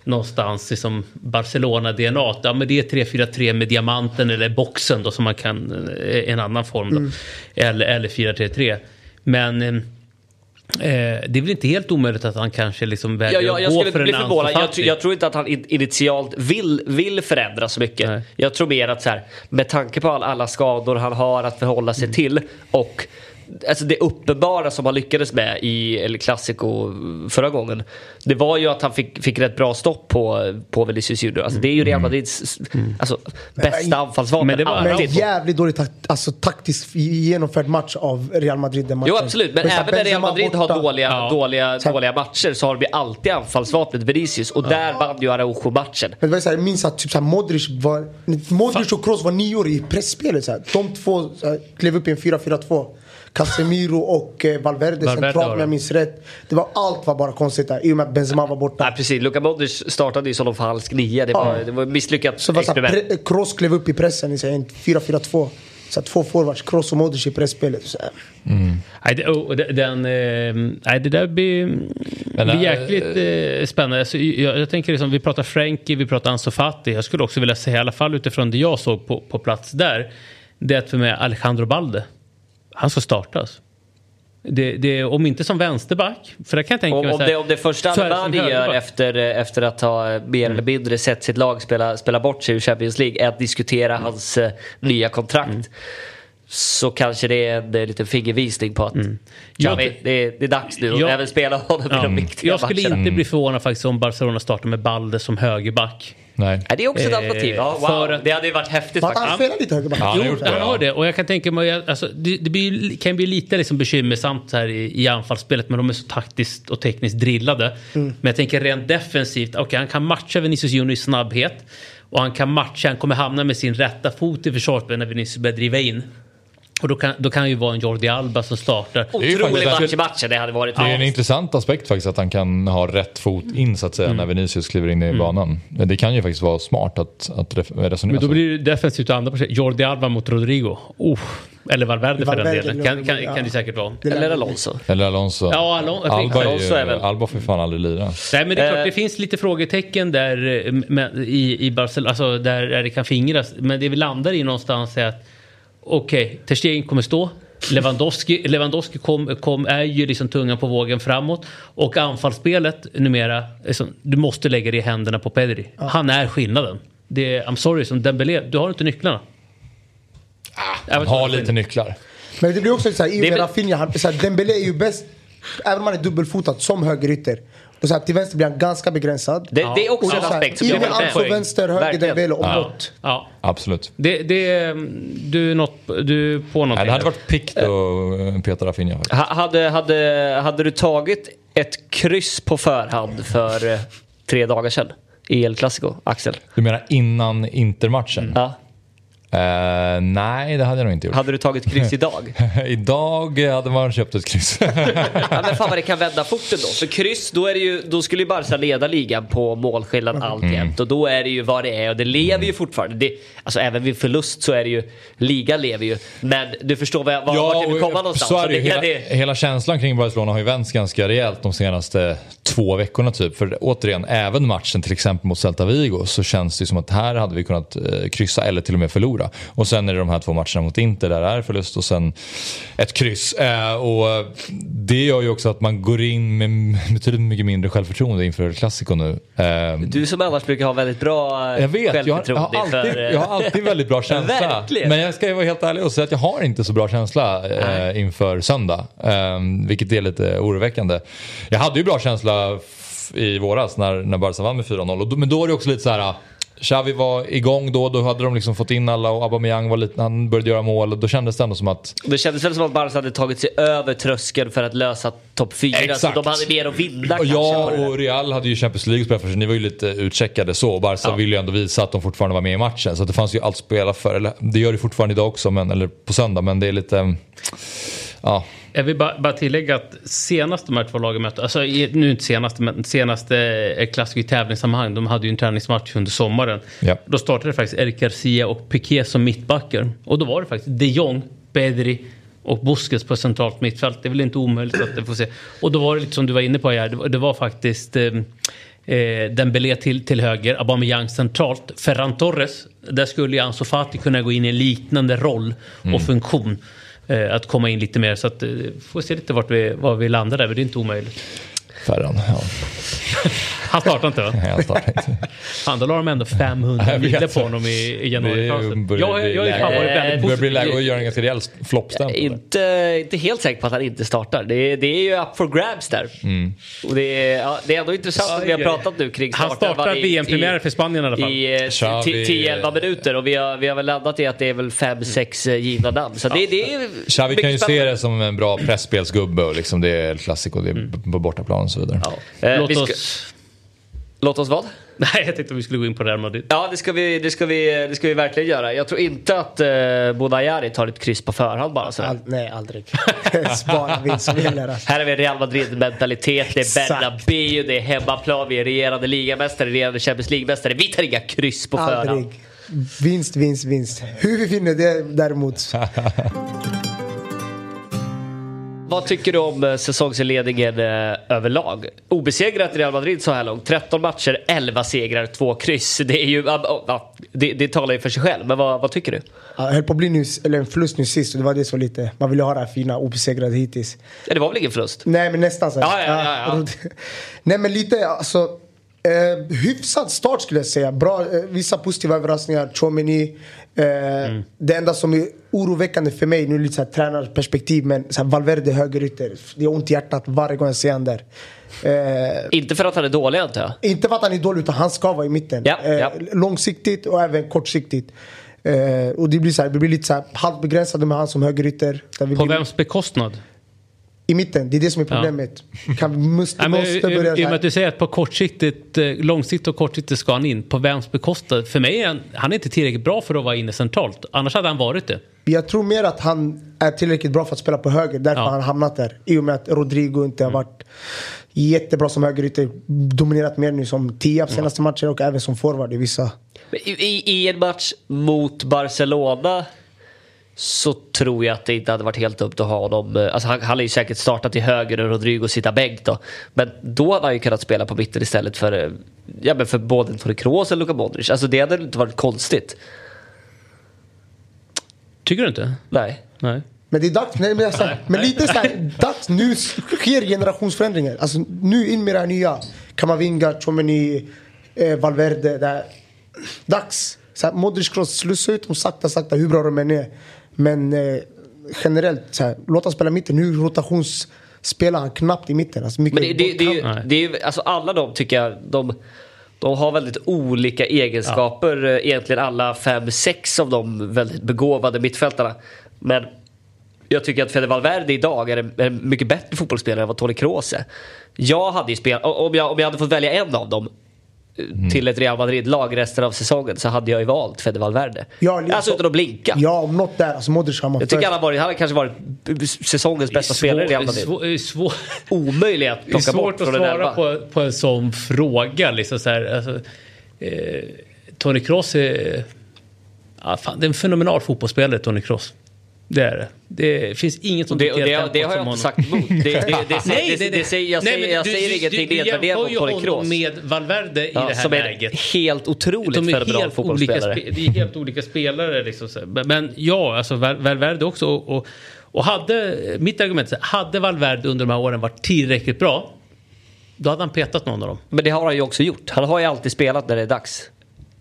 någonstans liksom Barcelona-DNA. Ja, men det är 3-4-3 med diamanten eller boxen då som man kan, eh, en annan form då. Eller, eller 4-3-3. Men eh, det är väl inte helt omöjligt att han kanske liksom väljer Ja, jag, att gå för en förvånad. Jag, jag tror inte att han in- initialt vill, vill förändra så mycket. Nej. Jag tror mer att så här, med tanke på all, alla skador han har att förhålla sig till och Alltså det uppenbara som han lyckades med i El Clasico förra gången. Det var ju att han fick, fick rätt bra stopp på, på Vinicius Junior. Alltså det är ju Real Madrids alltså, bästa anfallsvapen. Men det var- Men jävligt dåligt takt, alltså, taktiskt genomförd match av Real Madrid. den matchen. Jo absolut, men även när Real Madrid borta. har dåliga, Ja. dåliga, dåliga matcher så har de alltid anfallsvapnet Vinicius och där vann ju Araujo matchen. Men det var så här, jag minns att typ så här, Modric, var, Modric och Kroos var nio år i pressspelet. Så här. De två så här, klev upp i en 4-4-2. Casemiro och eh, Valverde, Valverde centralt om jag minns rätt. Det var, allt var bara konstigt där i och med att Benzema var borta. Nej precis, Luka Modric startade ju som en falsk nia. Det var, Ja. det var misslyckat Så så här, experiment. pre- Kroos klev upp i pressen i så här, en 4-4-2. Så att två forwards, Kroos och Modric i pressspelet. Så, äh, Nej, det, oh, den, eh, nej, det där blir, blir nej, jäkligt eh, spännande. Alltså, jag, jag tänker liksom, vi pratar Frankie, vi pratar Ansu Fati. Jag skulle också vilja säga, i alla fall utifrån det jag såg på, på plats där, det är att för mig Alejandro Balde, han ska startas. Det, det, om inte som vänsterback, för det kan jag tänka Om, mig om, här- det, om det första Albani gör efter, efter att ha eh, mer eller mindre sett sitt lag spela, spela bort sig ur Champions League är att diskutera hans eh, nya kontrakt. Mm. Så kanske det är en eh, liten fingervisning på att Mm. Jag- Xavi, det, är, det är dags nu Jag- även spela honom i de viktiga Jag skulle matcherna. inte bli förvånad faktiskt om Barcelona startar med Balde som högerback. Nej. Nej, det är också ett Eh, alternativ. Ja, wow. för Det hade ju varit häftigt faktiskt. han spelar lite högerback. Ja, han har Jo, det, han ja. har det. Och jag kan tänka mig, alltså, det, det blir, kan bli lite liksom bekymmersamt här i, i anfallsspelet, men de är så taktiskt och tekniskt drillade. Men jag tänker rent defensivt, okej han kan matcha Vinicius Junior i snabbhet. Och han kan matcha, han kommer hamna med sin rätta fot i försvarsspelet när Vinicius börjar driva in. Och då kan, då kan han ju vara en Jordi Alba som startar. Det Otrolig match i matchen det hade varit. Det är en intressant aspekt faktiskt att han kan ha rätt fot in så att säga när Vinicius kliver in i banan. Det kan ju faktiskt vara smart att, att resonera Men då blir det defensivt och andra partier. Jordi Alba mot Rodrigo. Oh. Eller Valverde för den Valverde, delen. Kan, kan, ja. kan det säkert vara. Eller Alonso. Eller Alonso. Ja, Alon- Alba, Alonso är ju, väl- Alba får fan aldrig lira. Nej men det är klart, Eh. det finns lite frågetecken där eh, med, i, i Barcelona, alltså där, där det kan fingras. Men det vi landar i någonstans är att okej, okay, Ter Stegen kommer stå. Lewandowski, Lewandowski kom, kom, är ju liksom tungan på vågen framåt. Och anfallsspelet numera, liksom, du måste lägga det i händerna på Pedri. Han är skillnaden. Det är, I'm sorry, som Dembélé, du har inte nycklarna. Jag Han har lite nycklar. Men det blir också så här, i och med väl- Rafinha, han, så här, Dembélé är ju bäst, även om han är dubbelfotad som högerytter. Och så här, till vänster blir han ganska begränsad. Det, det är också en aspekt som jag med alltså vänster, höger. Dembélé och Ja. bort. Ja. Absolut. Det, det, du, är något, du på någonting. Nej, det hade varit pikt att peta Rafinha Hade, hade, hade du tagit ett kryss på förhand för eh, tre dagar sedan i El Clasico, Axel? Du menar innan Intermatchen? Ja. Eh, nej, det hade jag nog inte gjort. Hade du tagit kryss idag? *laughs* Idag hade man köpt ett kryss. *laughs* ja, men fan vad det kan vända fort ändå. För kryss, då, är det ju, då skulle ju Barca leda ligan på målskillnad Mm. alltjämt. Och då är det ju vad det är och det lever ju fortfarande. Det, alltså även vid förlust så är det ju, ligan lever ju. Men du förstår vad jag, var, vart jag vill komma någonstans. så är det ju. det, Hela, det, hela känslan kring Barcelona har ju vänts ganska rejält de senaste två veckorna typ. För återigen, även matchen till exempel mot Celta Vigo så känns det som att här hade vi kunnat eh, kryssa eller till och med förlora. Och sen är det de här två matcherna mot Inter där det är förlust och sen ett kryss. Eh, och det gör ju också att man går in med betydligt mycket mindre självförtroende inför Clasico nu. Eh, du som annars brukar ha väldigt bra jag vet, jag har, jag, självförtroende har alltid, för, jag har alltid väldigt bra *laughs* känsla. Men jag ska ju vara helt ärlig och säga att jag har inte så bra känsla eh, inför söndag. Eh, vilket är lite oroväckande. Jag hade ju bra känsla i våras när, när Barca vann med 4-0. Och då, men då var det också lite så här. Xavi var igång då, då hade de liksom fått in alla och Aubameyang var lite, han började göra mål och då kändes det ändå som att Det kändes väl som att Barca hade tagit sig över tröskeln för att lösa topp 4. Så Exakt. de hade mer att vinna kanske. där. och Real hade ju Champions League spelat för sig. Ni var ju lite utcheckade så. Och Barca Ja. ville ju ändå visa att de fortfarande var med i matchen. Så det fanns ju allt att spela för. Eller, det gör det fortfarande idag också, men, eller på söndag. Men det är lite... Ja, Jag vill bara, bara tillägga att senaste de här två lagen mötte, alltså nu inte senaste, men senaste eh, klassiker i tävlingssammanhang, de hade ju en träningsmatch under sommaren. Ja. Då startade faktiskt Eric Garcia och Piqué som mittbackar. Och då var det faktiskt de Jong, Pedri och Busquets på centralt mittfält. Det är väl inte omöjligt att det får se. Och då var det lite som du var inne på här, det var, det var faktiskt eh, eh, Dembélé till, till höger, Aubameyang centralt. Ferran Torres, där skulle ju Ansu Fati kunna gå in i en liknande roll och funktion. Eh, att komma in lite mer så att eh, får se lite vart vi, var vi landar där, men det är inte omöjligt. Ferran. Ja, *laughs* Han startar inte va? jag startar inte. *laughs* Fan, då la de ändå 500 Jag vet. mille på honom i, i börjar Jag, jag, jag har fan varit väldigt Det börjar bli läge att positiv. göra en ganska rejäl floppstämpel. Inte, inte helt säker på att han inte startar. Det är, det är ju up for grabs där. Mm. Och det, är, ja, det är ändå intressant att vi har pratat nu kring Han starten. startar i- VM-premiären för Spanien i alla fall. I eh, Xavi- 10-11 minuter och vi har, vi har väl landat i att det är väl 5-6 givna namn. Så det, det är Xavi kan ju se det som en bra pressspelsgubbe och liksom det är klassiko, det är på bortaplan och så vidare. Ja. Eh, Låt ska, oss... låt oss vad? Nej, jag tänkte att vi skulle gå in på Real Madrid. Ja, det ska, vi, det, ska vi, det ska vi verkligen göra. Jag tror inte att eh, Bodajari tar ett kryss på förhand bara sådär. All, nej, aldrig. Bara vinst som gäller. Alltså. Här har vi Real Madrid-mentalitet, det är. Bernabéu, det är hemmaplan, vi är regerande ligamästare, regerande Champions League-mästare. Vi tar inga kryss på förhand. Aldrig. Vinst, vinst, vinst. Hur vi vinner det däremot. *laughs* Vad tycker du om eh, säsongsinledningen eh, överlag? Obesegrat Real Madrid så här långt. 13 matcher, 11 segrar, 2 kryss. Det, är ju, ja, det, det talar ju för sig själv. Men vad, vad tycker du? Ja, Jag höll på att bli nu, eller en förlust nu sist och det var det var lite, man ville ha det här fina obesegrade hittills. Ja, det var väl ingen förlust? Nej men nästan så. Ja, ja, ja, ja. *laughs* Nej men lite alltså. Eh, hyfsad start skulle jag säga. Bra, eh, vissa positiva överraskningar. Chomeny. Eh, Det enda som är oroväckande för mig, nu är det lite så här tränarperspektiv, men så här, Valverde högerytter. Det gör ont i hjärtat varje gång jag ser honom där. Eh, Inte för att han är dålig antar jag. inte för att han är dålig utan han ska vara i mitten. Ja, ja. Långsiktigt och även kortsiktigt. Eh, och det blir, så här, det blir lite så här, halvt begränsade med han som högerytter. På vems bekostnad? I mitten, det är det som är problemet. Kan, *laughs* vi måste, Nej, men, måste börja I och med att du säger att på kortsiktigt, eh, långsiktigt och kortsiktigt ska han in. På vems bekostnad? För mig är han, han är inte tillräckligt bra för att vara inne centralt. Annars hade han varit det. Jag tror mer att han är tillräckligt bra för att spela på höger. Därför Ja. han hamnat där. I och med att Rodrigo inte har varit jättebra som högerytter. Dominerat mer nu som tia på senaste matcher och även som forward i vissa. I, i, I en match mot Barcelona så tror jag att det inte hade varit helt dumt att ha honom. eh, Alltså han, han hade ju säkert startat till höger och Rodrigo sitta bänk då. Men då hade han ju kunnat spela på mitten istället för, eh, ja, men för både Toni Kroos och Luka Modric. Alltså det hade inte varit konstigt. Tycker du inte? Nej. Nej. Men det är dags. Nej, men, jag säger, men lite så här, dags. Nu sker generationsförändringar. Alltså nu in med det här nya. Kamavinga, Chomeny, eh, Valverde. Det här. Dags. Så här, Modric Kroos, slussa ut dem sakta sakta hur bra de än är. Men eh, generellt, så här, låt han spela mitten. Nu rotationsspelar han knappt i mitten. Alltså, mycket Men det, det, det, Nej. det är alltså alla de tycker jag, de, de har väldigt olika egenskaper. eh, Egentligen alla fem, sex av de väldigt begåvade mittfältarna. Men jag tycker att Fede Valverde idag är en, en mycket bättre fotbollsspelare än vad Toni Kroos är. Jag hade ju spelat, om jag, om jag hade fått välja en av dem eh, till ett Real Madrid-lag resten av säsongen så hade jag ju valt Fede Valverde. Ja, liksom- alltså utan att blinka. Ja, om något där. Alltså Modric har man Jag tycker han har, varit, han har kanske varit säsongens bästa spelare i Real Madrid. Svår, svår, *laughs* Omöjlig att det är plocka bort svårt att från en svara elva. på, på en sån fråga. Liksom så här, alltså, eh, Tony Kroos är... Ja, fan, det är en fenomenal fotbollsspelare, Tony Kroos. Det är det. Det finns inget som det, det, tempot det har jag som inte sagt emot. Det, det, det, *laughs* det, Nej, det, det, säger, jag nej, säger, men jag säger ingenting nedvärderande ju Toni Kroos. med Valverde i Ja, det här som är läget. helt otroligt De är helt olika, fotbollsspelare. spe, det är helt olika spelare. Liksom. Men- ja, alltså Val- Valverde också. Och, och, hade, mitt argument är, hade Valverde under de här åren varit tillräckligt bra, då hade han petat någon av dem. Men det har han ju också gjort. Han har ju alltid spelat när det är dags.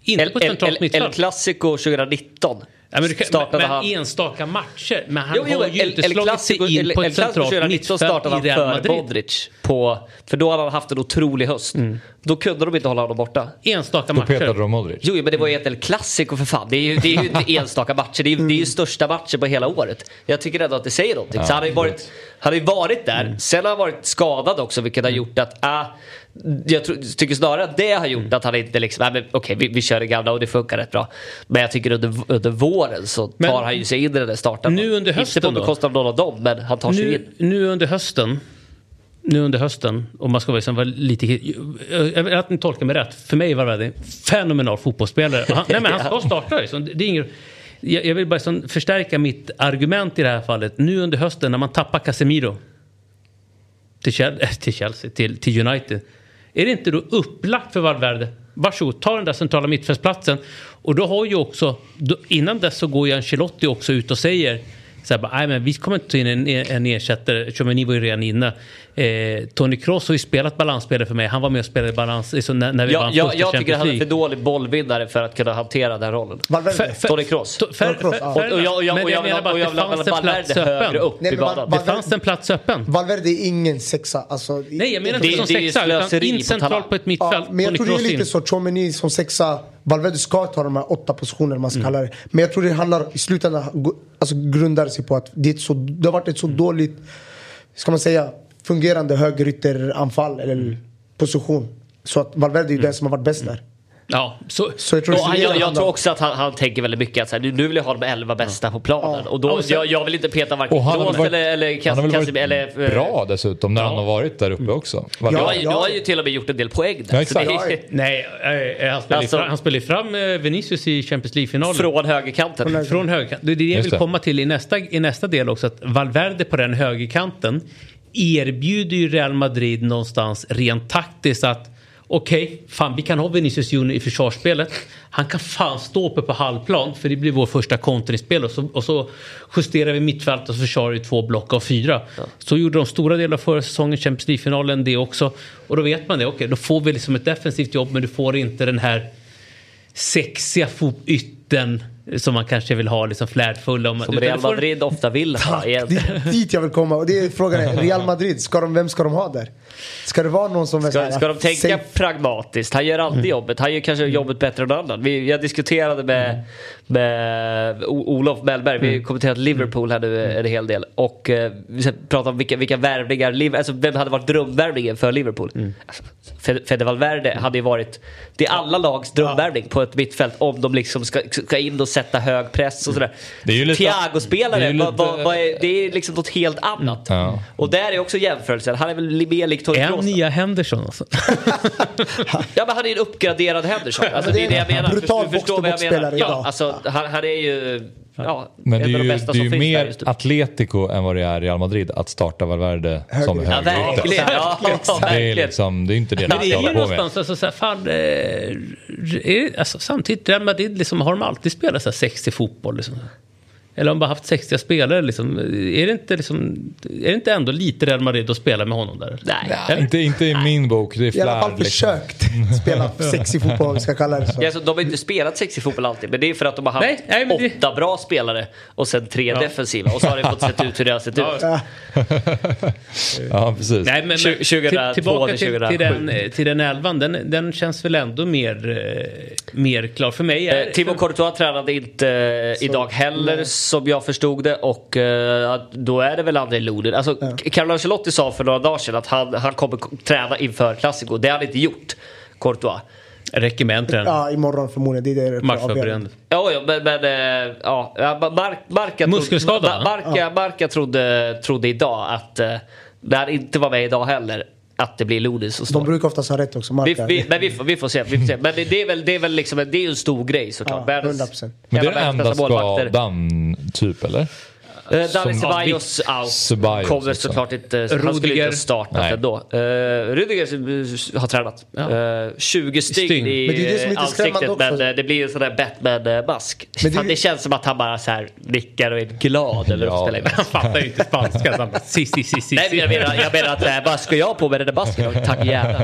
Inte El, på centralt El, El mittfält. Clasico 2019 Ja, men, du kan, startade men, han... enstaka matcher. Men han Jo, jo, har ju El, inte El slagit sig in El, på ett centralt 2019 mittfält startade i Real för Madrid. Modric. På, för då hade han haft en otrolig höst. Då kunde de inte hålla honom borta. Enstaka Då petade matcher. de Modric. Jo, men det var ju ett El Clasico för fan. Det är ju, det är ju inte enstaka matcher. Det är, ju- det är ju största matchen på hela året. Jag tycker ändå att det säger någonting. så han har ju varit, han har ju varit där. Sen har han varit skadad också, vilket har gjort att... Ah, jag tycker snarare att det har gjort att han inte liksom... Ah, men, Okej, vi, vi kör det gamla och det funkar rätt bra. Men jag tycker under, under våren så tar Men han ju sig in i den där starten. nu under Inte hösten på då? bekostnad av någon av dem, men han tar sig Nu, in. nu under hösten, nu under hösten, om man ska vara, liksom vara lite... Att ni tolkar mig rätt. För mig var det en fenomenal fotbollsspelare. Han, *laughs* nej, men han ska starta. Liksom. Det är inget, jag, jag vill bara liksom förstärka mitt argument i det här fallet. Nu under hösten när man tappar Casemiro till, *laughs* till Chelsea, till, till United. Är det inte då upplagt för Valverde? Varsågod, ta den där centrala mittfältsplatsen. Och då har ju också, då, innan dess så går ju Ancelotti också ut och säger så här, bara, "Nej, men vi kommer inte ta in en, en ersättare, Tchouameni var ju redan inne. Eh, Tony Kroos har ju spelat balansspelare för mig, han var med och spelade balans liksom, när, när vi Jag, vann jag, jag tycker han är för dålig bollvinnare för att kunna hantera den rollen. Valverde. För- för- Toni Kroos. ja. Och jag, och jag, enough. och jag, Men vill ha- Valverde plats högre öppen. upp Nej, i banan. Det fanns en plats öppen. Valverde är ingen sexa. Alltså, Nej, jag menar inte som sexa, utan in på centralt på ett mittfält. Ja, men jag tror det är lite så. Chomeny som sexa. Valverde ska ta de här åtta positionerna man ska kalla det. Men jag tror det handlar i slutändan alltså, grundar sig på att det, är så, det har varit ett så dåligt, ska man säga, fungerande högerytteranfall eller position. Så att Valverde är ju den som har varit bäst där. Ja, så, Så jag tror han, jag, jag tror också att han, han tänker väldigt mycket att så här, nu, nu vill jag ha de elva bästa på planen. Ja. Och då, Ja, och sen- jag, jag vill inte peta varken varit, eller, eller han har väl varit Eller, eh, bra dessutom när han har varit där uppe också. Valverde. har, Ja, ju- ja. nu har ju till och med gjort en del poäng där. Ja, Så det exakt. är- *laughs* Nej, eh, han spelar, Alltså- fram, han spelar fram eh, Vinicius i Champions League-finalen. Från högerkanten. Från högerkant. Det är det jag vill det. komma till i nästa, i nästa del också. Att Valverde på den högerkanten erbjuder ju Real Madrid någonstans rent taktiskt att okej, fan vi kan ha Vinicius Junior i försvarsspelet. Han kan fan stå uppe på halvplan för det blir vår första kontringsspel och så, och så justerar vi mittfältet och så försvarar vi två block av fyra. Så gjorde de stora delar av förra säsongen, Champions League-finalen det också. Och då vet man det, okej då får vi liksom ett defensivt jobb men du får inte den här sexiga fotbytten som man kanske vill ha, liksom flärdfulla. Om- Som Real du får- Madrid ofta vill ha Tack, det är dit jag vill komma. Och det är frågan är, Real Madrid, ska de, vem ska de ha där? Ska det vara någon som Ska, här, ska de tänka safe? pragmatiskt? Han gör alltid jobbet. Han gör kanske jobbet bättre än annan. Vi, jag diskuterade med, med O- Olof Mellberg. Vi har kommenterat Liverpool här nu en hel del. Och eh, vi ska prata om vilka, vilka värvningar, alltså vem hade varit drömvärvningen för Liverpool? Alltså, Fe- Fede Valverde hade ju varit, det är alla lags drömvärvning på ett mittfält om de liksom ska, ska in och sätta hög press och sådär. Det är ju lite- Thiago-spelare, det ju lite- det är liksom något helt annat. Ja. Och där är också jämförelsen. Han är väl mer lik han Kroos. nya Henderson alltså? *laughs* Ja men han är en uppgraderad Henderson. Alltså, det är det jag menar. Brutal Du förstår vad jag menar. box-to-box-spelare Ja, idag. alltså, han, han är ju ja, Men det är ju, bästa det är som ju finns där mer nu. Atletico än vad det är Real Madrid att starta Valverde som Höger. Ja högerytter. verkligen. Ja, Det är, verkligen. liksom, det är inte det Men de det ska är ju hålla på med. någonstans, alltså, så här, fan, eh, är, alltså, samtidigt, Real Madrid, liksom, har de alltid spelat så här 60 fotboll? Liksom? Eller har de bara haft 60 spelare? Liksom? Är, det inte, liksom, är det inte ändå lite Real Madrid att spela med honom där? Nej. Ja, inte, inte i min bok, det är I alla fall flärd. Liksom. försökt spela *laughs* sexig fotboll, vi ska kalla det så. Ja, alltså, de har inte spelat sexig fotboll alltid, men det är för att de har haft Nej, nej, det- åtta bra spelare och sen tre defensiva. Och så har det fått sett ut hur det har sett ut. Ja. *laughs* Ja, precis. Nej, men, men Tju- 2002 till, tillbaka till till, 2007. till, den, till den elvan, den, den känns väl ändå mer, eh, mer klar. För mig är... Eh, Timo för, Courtois tränade inte eh, idag heller som jag förstod det och eh, då är det väl André Lunin. Alltså, Carlo Ancelotti sa för några dagar sedan att han, han kommer träna inför Clasico. Det har han inte gjort, Courtois. räcker med en tränare. Ja, imorgon förmodligen. Det är det Matchförberedande. Ja, ja men, men eh, ja, ja, Mar Marca, Muskelskada, trodde, va? Marca, Marca trodde, trodde idag att, eh, när han inte var med idag heller, att det blir Lunin som De står. brukar oftast ha rätt också. Vi, vi, men vi får, vi får se. Vi får se. Men det, det är väl, det är väl liksom, det är en stor grej såklart. Ja, Världens- 100%. Men det är den enda skadan, typ, eller? Eh, Dani Som- Ceballos out. Ceballos Kommer också. såklart inte... Han skulle Rudiger. inte startat Nej. ändå. Uh, Rudiger eh, har tränat. Eh, 20 stygn Stygn. i Men det är det som är lite ansiktet men eh, det blir ju en sån där Batman-mask. Men det det känns som att han bara så här nickar och är glad. Eller Ja. spelar in. Han fattar ju inte spanska. så han bara, Si, si, si, si, Nej men jag menar, jag menar att eh, vad ska jag på med den där masken? Tack gärna.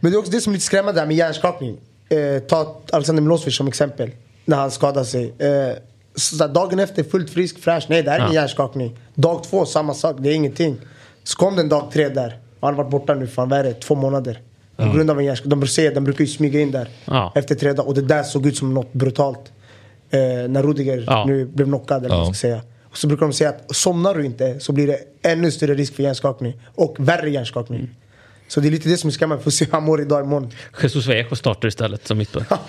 Men det är också det som är lite skrämmande där med hjärnskakning. Eh, ta Alexander Milosevic som exempel. När han skadade sig. Eh, så dagen efter fullt frisk, fräsch. Nej, det här är ingen hjärnskakning. Dag två, samma sak. Det är ingenting. Så kom den dag tre där. Han har varit borta nu för vad är det, två månader. På grund av en hjärnskakning. De, brukar se- de brukar ju smyga in där. Ja. Efter tre dagar. Och det där såg ut som något brutalt. Eh, när Rudiger Ja. nu blev knockad eller vad man Ja. ska säga. Och så brukar de säga att somnar du inte så blir det ännu större risk för hjärnskakning. Och värre hjärnskakning. Så det är lite det som är skrämmande. Får se hur han mår idag imorgon. Jesus Vejo startar istället som mittback. *laughs*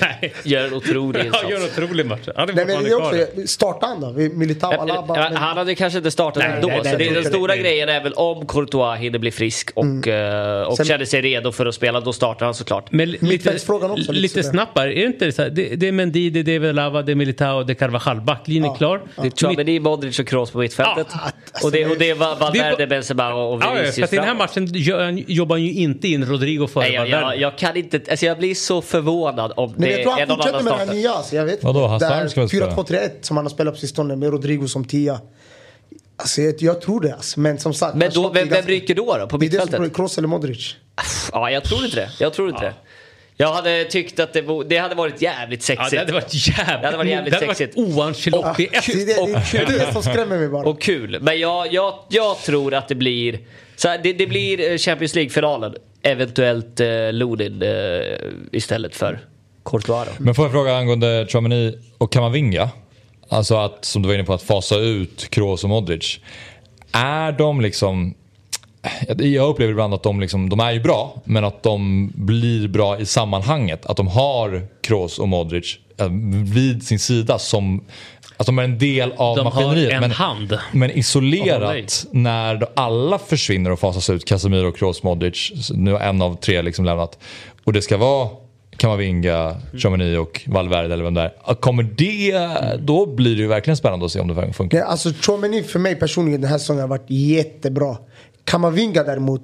Nej. Gör en otrolig Ja, insats. gör en otrolig match. Han Nej men det också, starta han då. Vi- Militao, Ja, Alaba. ja, men- Han hade kanske inte startat Nej, ändå. nej, nej, så det, den stora nej. grejen är väl om Courtois hinner bli frisk och, eh, och Sen- känner sig redo för att spela, då startar han såklart. Men lite, också, lite lite snabbare, är det inte så här? Det, det är Mendy, det är David Lava, det är Militao, det är Carvajal. Backlinjen är klar. Det är Tchouaméni, Modric och Kroos på mittfältet. Ja, alltså, och, det, och det Det är Valverde, bara- Benzema och Ja, ja, Vinicius för att i den här matchen jobbar ju inte in Rodrigo före Nej, jag, jag, jag kan inte, alltså jag blir så förvånad om Men det jag tror är han fortsätter med det här nya. Alltså, jag vet Vadå. Hazard Det ska väl spela? 4-2-3-1 som han har spelat på sistone med Rodrigo som tia. Alltså, jag, jag tror det alltså. Men som sagt. Men då, vem, vem ryker då, då på Det är det som mittfältet? Kroos eller Modric. Ja, jag tror inte det. Jag tror inte det. Jag hade tyckt att det, det hade varit jävligt Ja, sexigt. det hade varit jävligt, Det hade varit jävligt det hade sexigt. varit oancelotti Det är det, det, är det som skrämmer mig bara. Och kul. Men jag, jag, jag tror att det blir... Så här, det, det blir eh, Champions League-finalen. Eventuellt eh, Lunin eh, istället för Courtois. då. Men får jag fråga angående Chouameni och Kamavinga? Alltså att, som du var inne på, att fasa ut Kroos och Modric. Är de liksom... jag upplever ibland att de, liksom, de är ju bra, men att de blir bra i sammanhanget. Att de har Kroos och Modric eh, vid sin sida som att de är en del av De har maskineriet. en men, hand. men isolerat när då alla försvinner och fasas ut, Casemiro, Kroos, Modric, nu har en av tre liksom lämnat. Och det ska vara Kamavinga, Chomeny och Valverde eller vem det är. Kommer det, då blir det ju verkligen spännande att se om det funkar. Nej, alltså Chouameni för mig personligen den här säsongen har varit jättebra. Kamavinga däremot,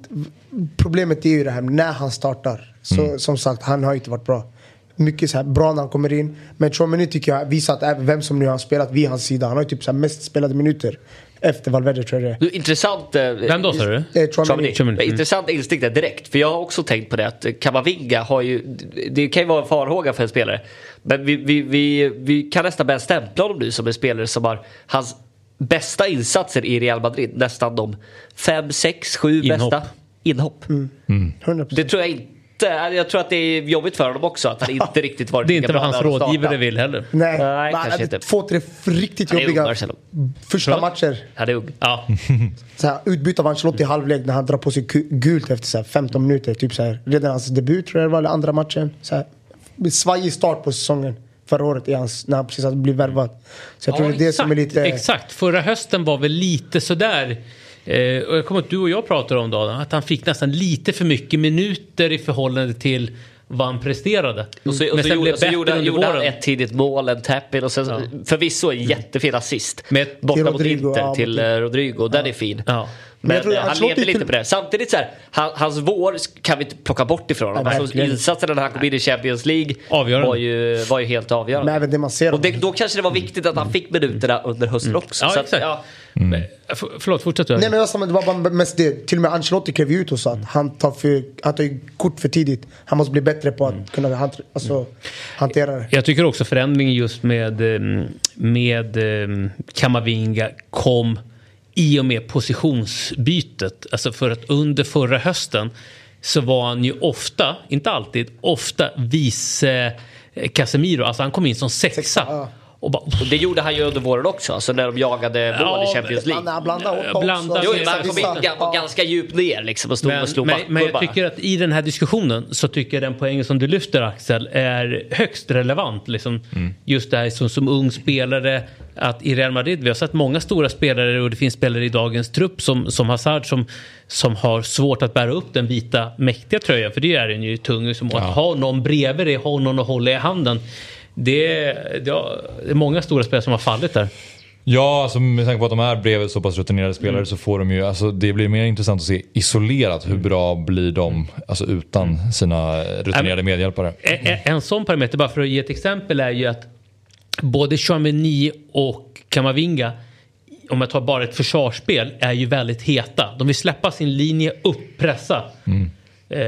problemet är ju det här när han startar. Så Mm. som sagt, han har inte varit bra. Mycket så här bra när han kommer in. Men Chouameni tycker jag visar att vem som nu har spelat vid hans sida. Han har ju typ så här mest spelade minuter. Efter Valverde tror jag det är. Du, intressant. eh, Vem då sa du? Eh. Chouameni. Mm. Intressant instinkt där direkt. För jag har också tänkt på det att Kamavinga har ju... Det kan ju vara en farhåga för en spelare. Men vi, vi, vi, vi kan nästan börja stämpla honom nu som en spelare som har hans bästa insatser i Real Madrid. Nästan de fem, sex, sju Inhopp. bästa inhopp. 100%. Det tror jag inte. Jag tror att det är jobbigt för honom också att han *laughs* inte riktigt varit Det är inte vad hans rådgivare vill heller. Nej, Nej, men han kanske inte. två, tre riktigt Han är ung, jobbiga första Förlåt? matcher. Han är ung. Ja. *laughs* Så här, utbyte av Ancelotti i halvlek när han drar på sig gult efter så här, 15 minuter. Typ så här, redan hans debut tror jag det var, eller andra matchen. Så här, svajig start på säsongen förra året i hans, när han precis hade blivit värvad. Så jag tror Ja, det är det som är lite... Exakt, förra hösten var väl lite sådär. Eh, och jag kommer att du och jag pratade om då, att han fick nästan lite för mycket minuter i förhållande till vad han presterade. Och så, och Men så, sen gjorde, så gjorde, gjorde han ett tidigt mål, en tap-in och sen förvisso en jättefin assist. Med- borta Till mot Rodrigo, Inter ja, till mot- eh, Rodrigo. Den är fin. Ja. Men, jag tror eh, han Ancelotti levde lite på det. Samtidigt så här, han, hans vår kan vi inte plocka bort ifrån honom. Alltså, insatsen när han kom in i Champions League Avgörande. var ju, var ju helt avgörande. Men även det man ser. Och det, då kanske det var viktigt att han fick minuterna under hösten också. Ja, så att, ja, Men, f- förlåt, fortsätt du. Nej men det var, samma, det var bara mest det. Till och med Ancelotti klev ut och sa att han tar, för, han tar kort för tidigt. Han måste bli bättre på att kunna hant, alltså, hantera det. Jag tycker också förändringen just med, eh, med eh, Kamavinga kom i och med positionsbytet. Alltså för att under förra hösten så var han ju ofta, inte alltid, ofta vice-Casemiro, eh, Alltså han kom in som sexa. ja. Och bara, och det gjorde han ju under våren också, alltså när de jagade mål Ja, i Champions League. Blanda, blanda åtta Blanda- också. Jo, men han kom in ganska djupt ner liksom och stod men, och slog men, men jag tycker att i den här diskussionen så tycker jag den poängen som du lyfter Axel är högst relevant. Liksom, Just det här som, som ung spelare att i Real Madrid, vi har sett många stora spelare och det finns spelare i dagens trupp som, som Hazard som, som har svårt att bära upp den vita mäktiga tröjan för det är den ju tung. Som Att ha någon bredvid dig, ha någon att hålla i handen. Det är, det är många stora spelare som har fallit där. Ja, alltså med tanke på att de är bredvid så pass rutinerade spelare så får de ju, alltså det blir mer intressant att se isolerat hur bra blir de alltså utan sina rutinerade medhjälpare. En, en- en sån parameter, bara för att ge ett exempel, är ju att både Chouameni och Kamavinga, om jag tar bara ett försvarsspel, är ju väldigt heta. De vill släppa sin linje upp, pressa. Eh,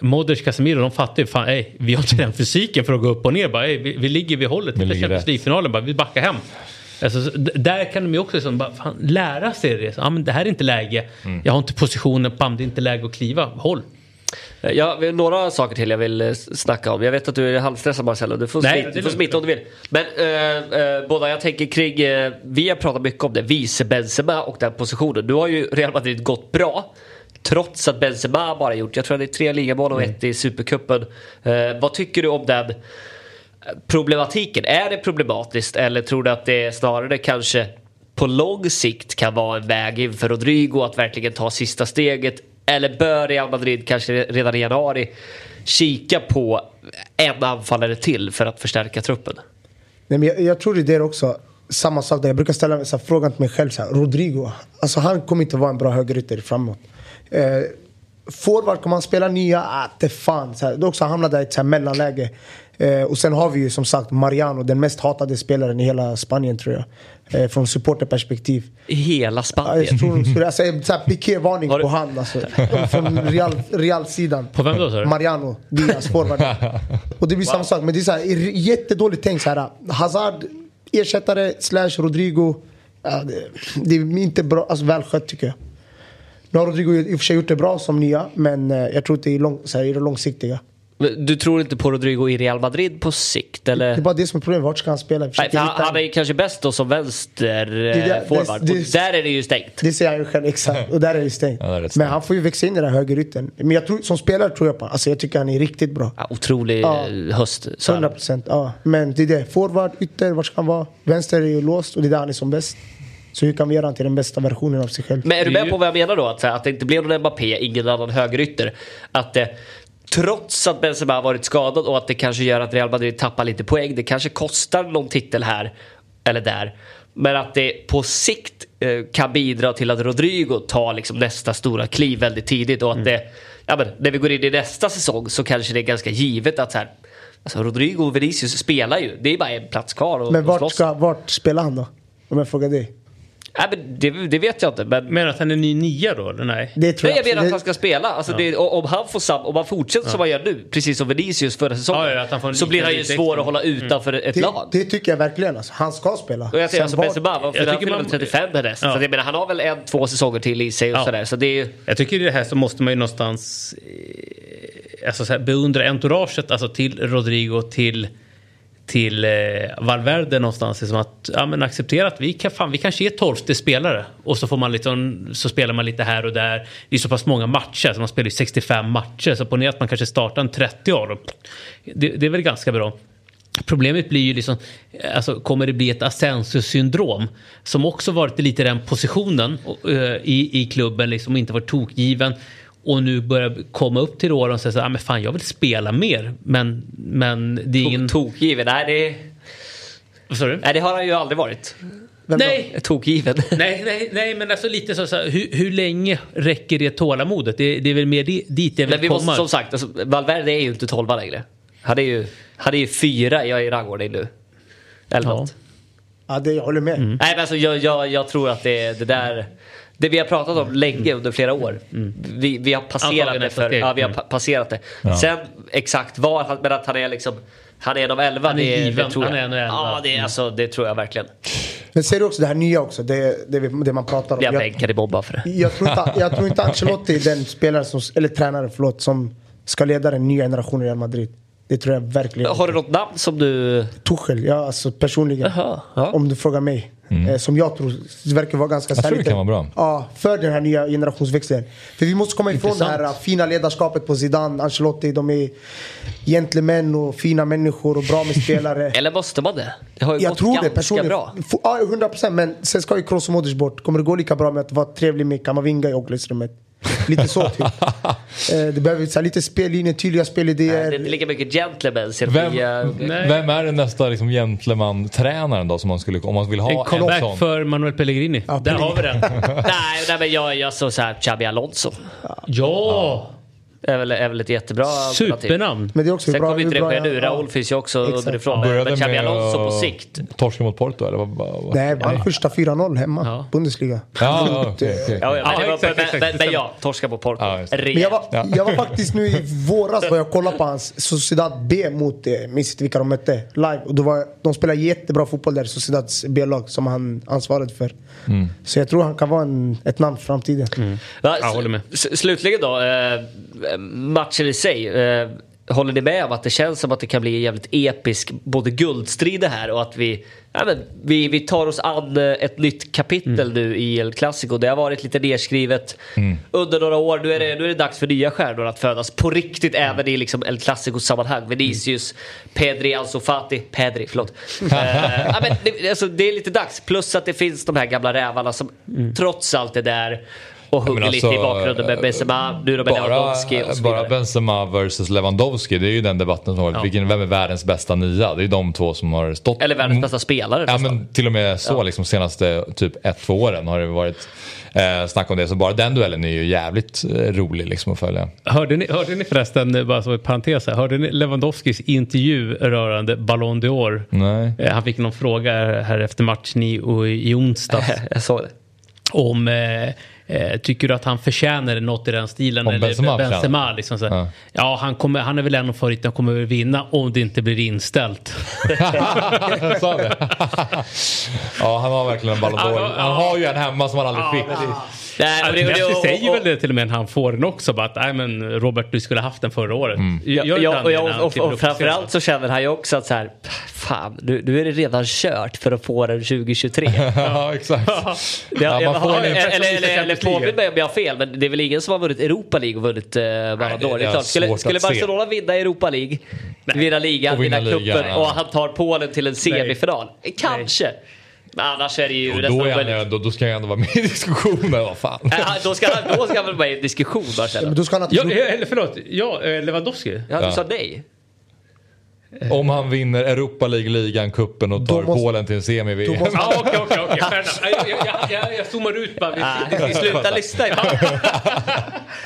Modric, Casemiro, de fattar ju fan, ey, vi har inte den fysiken för att gå upp och ner. Bara, ey, vi, vi ligger vid hållet. Vi ligger Champions. League-finalen, bara, vi backar hem. Alltså, där kan de ju också liksom, bara, fan, lära sig det. Så, ah, men det här är inte läge. Jag har inte positionen, bam, det är inte läge att kliva. Håll. Eh, Ja, vi har några saker till jag vill eh, snacka om. Jag vet att du är halvstressad Marcelo. Du får, Nej, är du får smita om du vill. Men eh, eh, båda, jag tänker kring... Eh, vi har pratat mycket om det. Vice Benzema och den positionen. Nu har ju Real Madrid gått bra. Trots att Benzema bara gjort, jag tror det är tre ligamål och ett i Supercupen. Eh, vad tycker du om den problematiken? Är det problematiskt eller tror du att det snarare kanske på lång sikt kan vara en väg in för Rodrigo att verkligen ta sista steget? Eller bör Real Madrid kanske redan i januari kika på en anfallare till för att förstärka truppen? Nej, men jag, jag tror det är det också. Samma sak där. Jag brukar ställa så här, frågan till mig själv. Så här, Rodrigo. Alltså han kommer inte vara en bra högerytter framåt. Eh, forward kommer han spela nya? Ah, det fan. Så här, det är också hamnat där i ett så här mellanläge. Eh, och sen har vi ju som sagt Mariano, den mest hatade spelaren i hela Spanien tror jag. Eh, från supporterperspektiv. I hela Ja, Spanien? jag tror, skulle jag säga, så här, Piqué-varning på hand alltså. Från Real, Real-sidan. På vem då, sa du? Mariano Diaz, forwarden. Och det blir samma sak. Men det är så här, jättedåligt tänkt så här. Hazard, ersättare, slash Rodrigo. Ja, det, det är inte bra, alltså välskött tycker jag. Nu har Rodrigo i och för sig gjort det bra som nya. Men eh, jag tror inte i, lång, så här, i det långsiktiga. Du tror inte på Rodrigo i Real Madrid på sikt? Eller? Det är bara det som är problemet. Vart ska han spela? Nej, han, han är kanske bäst då som vänster det- eh, forward. det- Och där är det ju stängt. Det säger han ju själv, exakt. *laughs* Och där är det stängt. Ja, det är rätt Men stängt. han får ju växa in i den här högerytten. Men jag tror, som spelare tror jag på Alltså jag tycker han är riktigt bra. Ja, otrolig Ja. eh, höst. Så 100 procent, ja. Men det är det. Forward, ytter, vart ska han vara? Vänster är ju låst och det är där han är som bäst. Så hur kan vi göra han till den bästa versionen av sig själv? Men är du Det med på vad jag menar då? Att, att det inte blev någon Mbappé, ingen annan högerytter. Att eh, trots att Benzema har varit skadad och att det kanske gör att Real Madrid tappar lite poäng. Det kanske kostar någon titel här eller där. Men att det på sikt eh, kan bidra till att Rodrigo tar liksom nästa stora kliv väldigt tidigt. Och att det, ja, men, när vi går in i nästa säsong så kanske det är ganska givet att så här, alltså Rodrigo och Vinicius spelar ju. Det är bara en plats kvar att Men vart, slåss. ska, vart spelar han då? Om jag frågar dig. Nej, men det, det vet jag inte. Men Menar du att han är ny nia då eller nej? Det tror Nej, jag menar att han ska spela. Alltså det, och- om, han får sam, om han fortsätter som han gör nu, precis som Vinicius förra säsongen, Ja, ja, att han får en så blir han ju svår extra. att hålla utanför ett det, lag. det tycker jag verkligen. Alltså. Han ska spela. och jag säger alltså Benzema, för Jag han tycker fyller man- 35 härnäst. Ja. Så jag menar, han har väl en, två säsonger till i sig och Ja. sådär. Så det är ju... Jag tycker i det här så måste man ju någonstans eh, alltså så här, beundra entouraget, alltså till Rodrigo, till till eh, Valverde någonstans. Liksom att ja, men acceptera att vi kan, fan, vi kanske är tolfte spelare. Och så, får man liksom, så spelar man lite här och där. Det är så pass många matcher, så man spelar ju 65 matcher. Så ponera att man kanske startar en 30 av dem. Det, det är väl ganska bra. Problemet blir ju liksom, alltså kommer det bli ett asensus-syndrom? Som också varit i lite den positionen eh, i, i klubben, liksom inte varit tokgiven. Och nu börjar komma upp till åren och säga så här, ah, men fan jag vill spela mer. Men, men det är ingen... Tokgiven. Nej det, Vad sa du? nej, det har han ju aldrig varit. Vem? Nej, Tokgiven. *laughs* nej, nej, nej, men alltså lite så, så här, hur, hur länge räcker det tålamodet? Det, det är väl mer di- dit jag vill Men vi komma. måste som sagt, alltså, Valverde är ju inte 12 längre. Han är ju, han är ju fyra jag är i rangordning nu. Eller Ja. något. Ja, det, jag håller med. Nej men alltså jag, jag, jag tror att det, det där det vi har pratat om länge under flera år. Vi, vi har passerat det för, ja, vi har Mm. pa- passerat det. Ja. Sen exakt var han, men att han är liksom han är en av elva. Han är det, given. det tror jag. Han är en av elva. Ja, det, är, alltså, det tror jag verkligen. Men ser du också det här nya också? Det, det, det man pratar om. Jag Jag, bänkad i mobba för det. jag, tror inte, jag tror inte *laughs* Ancelotti är den spelare som, eller tränare förlåt, som ska leda den nya generationen i Real Madrid. Det tror jag verkligen Har du något namn som du... Tuchel, ja alltså personligen. Jaha, ja. Om du frågar mig. Eh, som jag tror verkar vara ganska Jag tror det särskilt. kan vara bra. Ja, för den här nya generationsväxlingen. För vi måste komma ifrån Intressant. det här fina ledarskapet på Zidane, Ancelotti. De är gentlemän och fina människor och bra med spelare. *laughs* Eller måste man det? Det har ju Jag gått tror det ganska personligen. bra. Ja, 100 procent. Men sen ska ju Kroos och Modric bort. Kommer det gå lika bra med att vara trevlig med Kamavinga i omklädningsrummet? Lite så typ. *laughs* eh, det behöver så här, lite spellinjer, tydliga Det spelidéer. är inte lika mycket gentlemans Vem. Nej. vem är den nästa liksom, gentleman-tränaren då som man skulle, om man vill ha En en, comeback sån? för Manuel Pellegrini. Ja, Där har vi den. *laughs* nej, nej, men jag, jag såg såhär Xabi Alonso. Ja! Är väl, är väl ett jättebra. Supernamn. Men det är också Sen kommer inte det ske nu. ja. finns ju också Exakt. underifrån. Började men Xabi med Alonso på sikt. torska mot Porto eller vad? vad- Nej, vann första 4-0 hemma. Ja. Bundesliga. Ja, ja, okej, okej. Ja, ja, men, Ja, det exakt, men, exakt, men, det men ja, torska på Porto. Ja, det. Men jag var, jag var faktiskt nu i våras var jag kollade på hans Sociedad B mot, eh, minns inte vilka de mötte, live. Och då var, de spelar jättebra fotboll där, Sociedads B-lag som han ansvarade för. Mm. Så jag tror han kan vara en, ett namn för framtiden. Va, Jag håller med. Slutligen då, eh, matchen i sig. Eh, håller ni med om att det känns som att det kan bli en jävligt episk både guldstrid det här och att vi, ja, men, vi, vi tar oss an eh, ett nytt kapitel Mm. nu i El Clasico. Det har varit lite nedskrivet under några år. Nu är, det, nu är det dags för nya stjärnor att födas på riktigt Mm. även i liksom El Clasico-sammanhang. Vinicius, Pedri, Ansu Fati, Pedri, förlåt. *laughs* Eh, ja, men det, alltså, det är lite dags. Plus att det finns de här gamla rävarna som Mm. trots allt är där och hugger men lite i alltså, bakgrunden med Benzema, nu då med Lewandowski och så bara. Benzema versus Lewandowski, det är ju den debatten som har varit. Vilken, vem är världens bästa nia? Det är ju de två som har stått... Eller världens bästa spelare Ja men till och med så liksom senaste typ ett, två åren har det varit eh, snack om det. Så bara den duellen är ju jävligt eh, rolig liksom att följa. Hörde ni, hörde ni förresten, eh, bara som ett parentes här, hörde ni Lewandowskis intervju rörande Ballon d'Or? Nej. Eh, Han fick någon fråga här efter matchen i, och i onsdags *laughs* Jag såg det. om eh, Eh, tycker du att han förtjänar något i den stilen? Om eller Benzema Benzema liksom så. Ja. Ja, han, kommer, han är väl en av favoriterna, kommer väl vinna om det inte blir inställt. *laughs* Sa det? ja, han har verkligen en Ballon d'Or. Han har ju en hemma som han aldrig Ja, fick. Nej, och det- och det- Messi och- säger och- väl det till och med när han får den också. Bara att, nej men Robert du skulle haft den förra året. Mm. Ja, och, jag, och, och framförallt så känner han ju också att så här, fan, nu, nu är det redan kört för att få den 2023. *laughs* ja, exakt. Ja, Ja, man får en eller, eller, eller. Påminn mig om jag har fel, men det är väl ingen som har vunnit Europa League och vunnit eh, Ballon det är är klart. Skulle, skulle att se. Barcelona vinna Europa League, vinna ligan, Och vinna vinna cupen ja. och han tar Polen till en semifinal. Kanske. Men annars är det ju Och nästan då, är ju- då, då ska jag ändå vara med i diskussionen. Vad fan. Äh, då, ska han, då ska han väl vara i en diskussion Men Marcelo? då ska han ha Ja, eller förlåt, ja, eh, Lewandowski. Ja, du Ja. sa nej. Om han vinner Europa League-ligan, kuppen och tar måste- Polen till en då måste- Ja, okej, okej, okej. fair enough. Jag, jag, jag, jag zoomar ut bara. Vi- Ah, vi slutar lyssna ibland.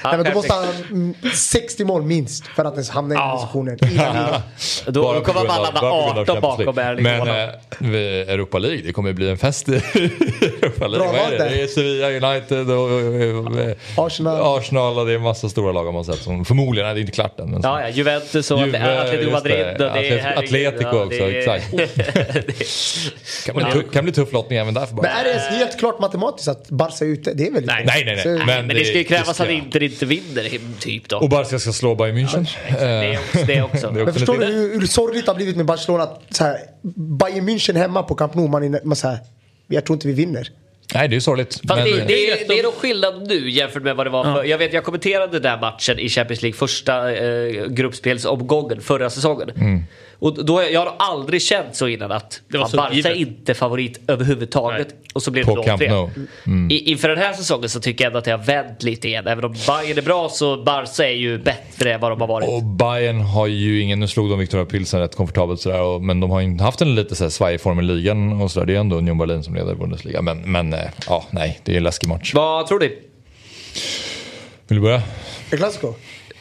Nej, men då måste han ha mm, 60 mål minst för att ens hamna i den Liga. Då Bara kommer man av 18 bakom League. Haaland. Men eh, vid Europa League, det kommer bli en fest i *laughs* Europa League. Bra Vad är det? det är Sevilla, United och, och, och Arsenal. Arsenal och det är en massa stora lag har man sett. Som, förmodligen, nej, det är inte klart än. Men Ja, ja, Juventus och Juve, Atletico Madrid. Är, Atletico ja, också, det är- exakt. *laughs* det- kan, bli, tu- kan bli tuff lottning även där för Men bara. är det helt klart matematiskt att Barca är ute? Det är väl Nej. Nej, nej, nej. Så- Men, Men det ska ju krävas att Inter inte vinner, typ då. Och Barca ska slå Bayern München. Det också. Det också. det är *laughs* Men också förstår du hur, hur sorgligt det har blivit med Barcelona? Att så här, Bayern München hemma på Camp Nou, man, är, man så här, jag tror inte vi vinner. Nej, det är sorgligt. Fast Men, det, det, är, det är nog skillnad nu jämfört med vad det var för. Jag vet jag kommenterade den där matchen i Champions League första eh, gruppspelsomgången förra säsongen. Mm. Och då, jag har aldrig känt så innan att Det var Barca är givet. inte favorit överhuvudtaget. Nej. Och så blev det På Camp 0-3. Nou. Mm. I, inför den här säsongen så tycker jag ändå att det har vänt lite igen. Även om Bayern är bra så Barca är ju bättre än vad de har varit. Och Bayern har ju ingen, nu slog de Victoria Pilsen rätt komfortabelt sådär, och, men de har ju haft en lite såhär svajig form i ligan och sådär. Det är ändå Union Berlin som leder Bundesliga. Men, men eh, ja, nej, det är en läskig match. Vad tror ni? Vill du börja? El Clasico.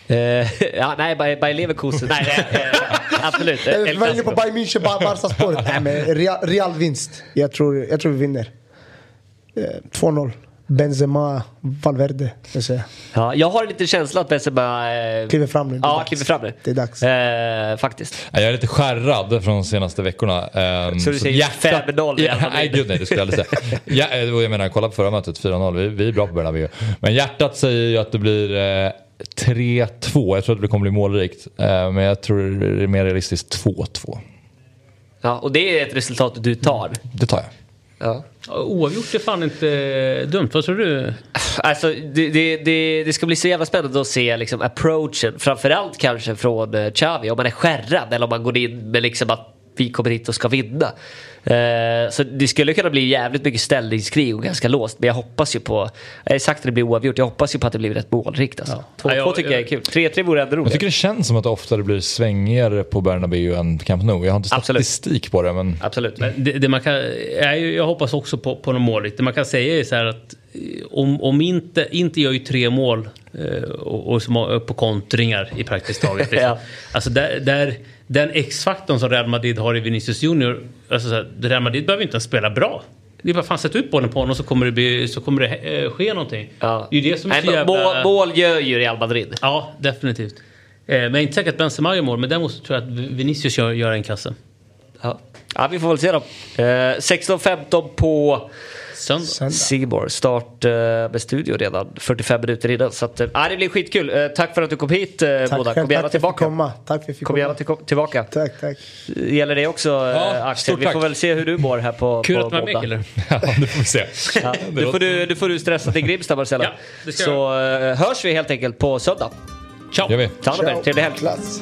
Eh, *laughs* ja, nej, Bayer Bayer Leverkusen. nej, nej, eh, absolut. Jag var inne på Bayern München, Bar- Barca-spåret. Nej men Real, Real vinst. Jag tror, jag tror vi vinner. Eh, 2-0. Benzema, Valverde. Jag säger. Ja, jag har en liten känsla att Benzema eh, Kliver fram nu. Ja, dags. kliver fram nu. Det är dags. Eh, faktiskt. Ja, Jag är lite skärrad från de senaste veckorna. Um, Så du säger 5-0 i alla Ja, fall? nej, gud nej, det skulle jag aldrig säga. *laughs* Ja, eh, jag menar, kolla på förra mötet, 4-0. Vi, vi är bra på Bernabéu. Men hjärtat säger ju att det blir eh, 3-2. Jag tror att det kommer bli målrikt. Eh, men jag tror det är mer realistiskt 2-2. Ja, och det är ett resultat du tar. Det tar jag. Ja. Oavgjort är fan inte dumt. Vad tror du? Alltså, det, det, det, det ska bli så jävla spännande att se liksom, approachen. Framförallt kanske från uh, Xavi. Om man är skärrad eller om man går in med liksom att vi kommer hit och ska vinna. Eh, så det skulle kunna bli jävligt mycket ställningskrig och ganska låst. Men jag hoppas ju på, jag har sagt att det blir oavgjort, jag hoppas ju på att det blir rätt målrikt. Alltså. 2-2 Ja, jag- tycker jag är kul. 3-3 vore ändå Jag roligt. tycker det känns som att det oftare blir svängigare på Bernabéu än Camp Nou. Jag har inte Absolut. statistik på det men... Absolut. Men Det, det man kan, jag, jag hoppas också på, på något målrikt. Det man kan säga är så här att eh, om, om inte, inte gör ju tre mål eh, och, och på kontringar i praktiskt taget. *laughs* Liksom. Ja. Alltså där, där, den X-faktorn som Real Madrid har i Vinicius Junior. Alltså så här, Real Madrid behöver inte ens spela bra. Det är bara fan sätta ut bollen på honom så kommer det, bli, så kommer det eh, ske någonting. Ja. Det är ju det som är Nej, så jävla... mål, mål gör ju Real Madrid. Ja, definitivt. Eh, men jag är inte säker att Benzema gör mål, men däremot tror jag att Vinicius gör, gör en kasse. Ja. ja, vi får väl se då. Eh, 16.15 på Söndag. Söndag. Seymour. Start eh, med studio redan 45 minuter innan. Så att, ja, det blir skitkul. Eh, tack för att du kom hit eh, Tack båda. Kom gärna tack för att jag fick tillbaka. komma. Tack för att jag fick Kom gärna komma. till, tillbaka. Tack, tack. Gäller det också Ja, Axel? Vi tack. får väl se hur du mår här på, Kul på att du var med killar. *laughs* Ja, det får vi se. Ja, nu, får du, nu får du stressa till Grimsta Marcella. Ja, det ska Så hörs vi helt enkelt på söndag. Ciao! gör vi. Ta hand om er. Trevlig helg. Klass.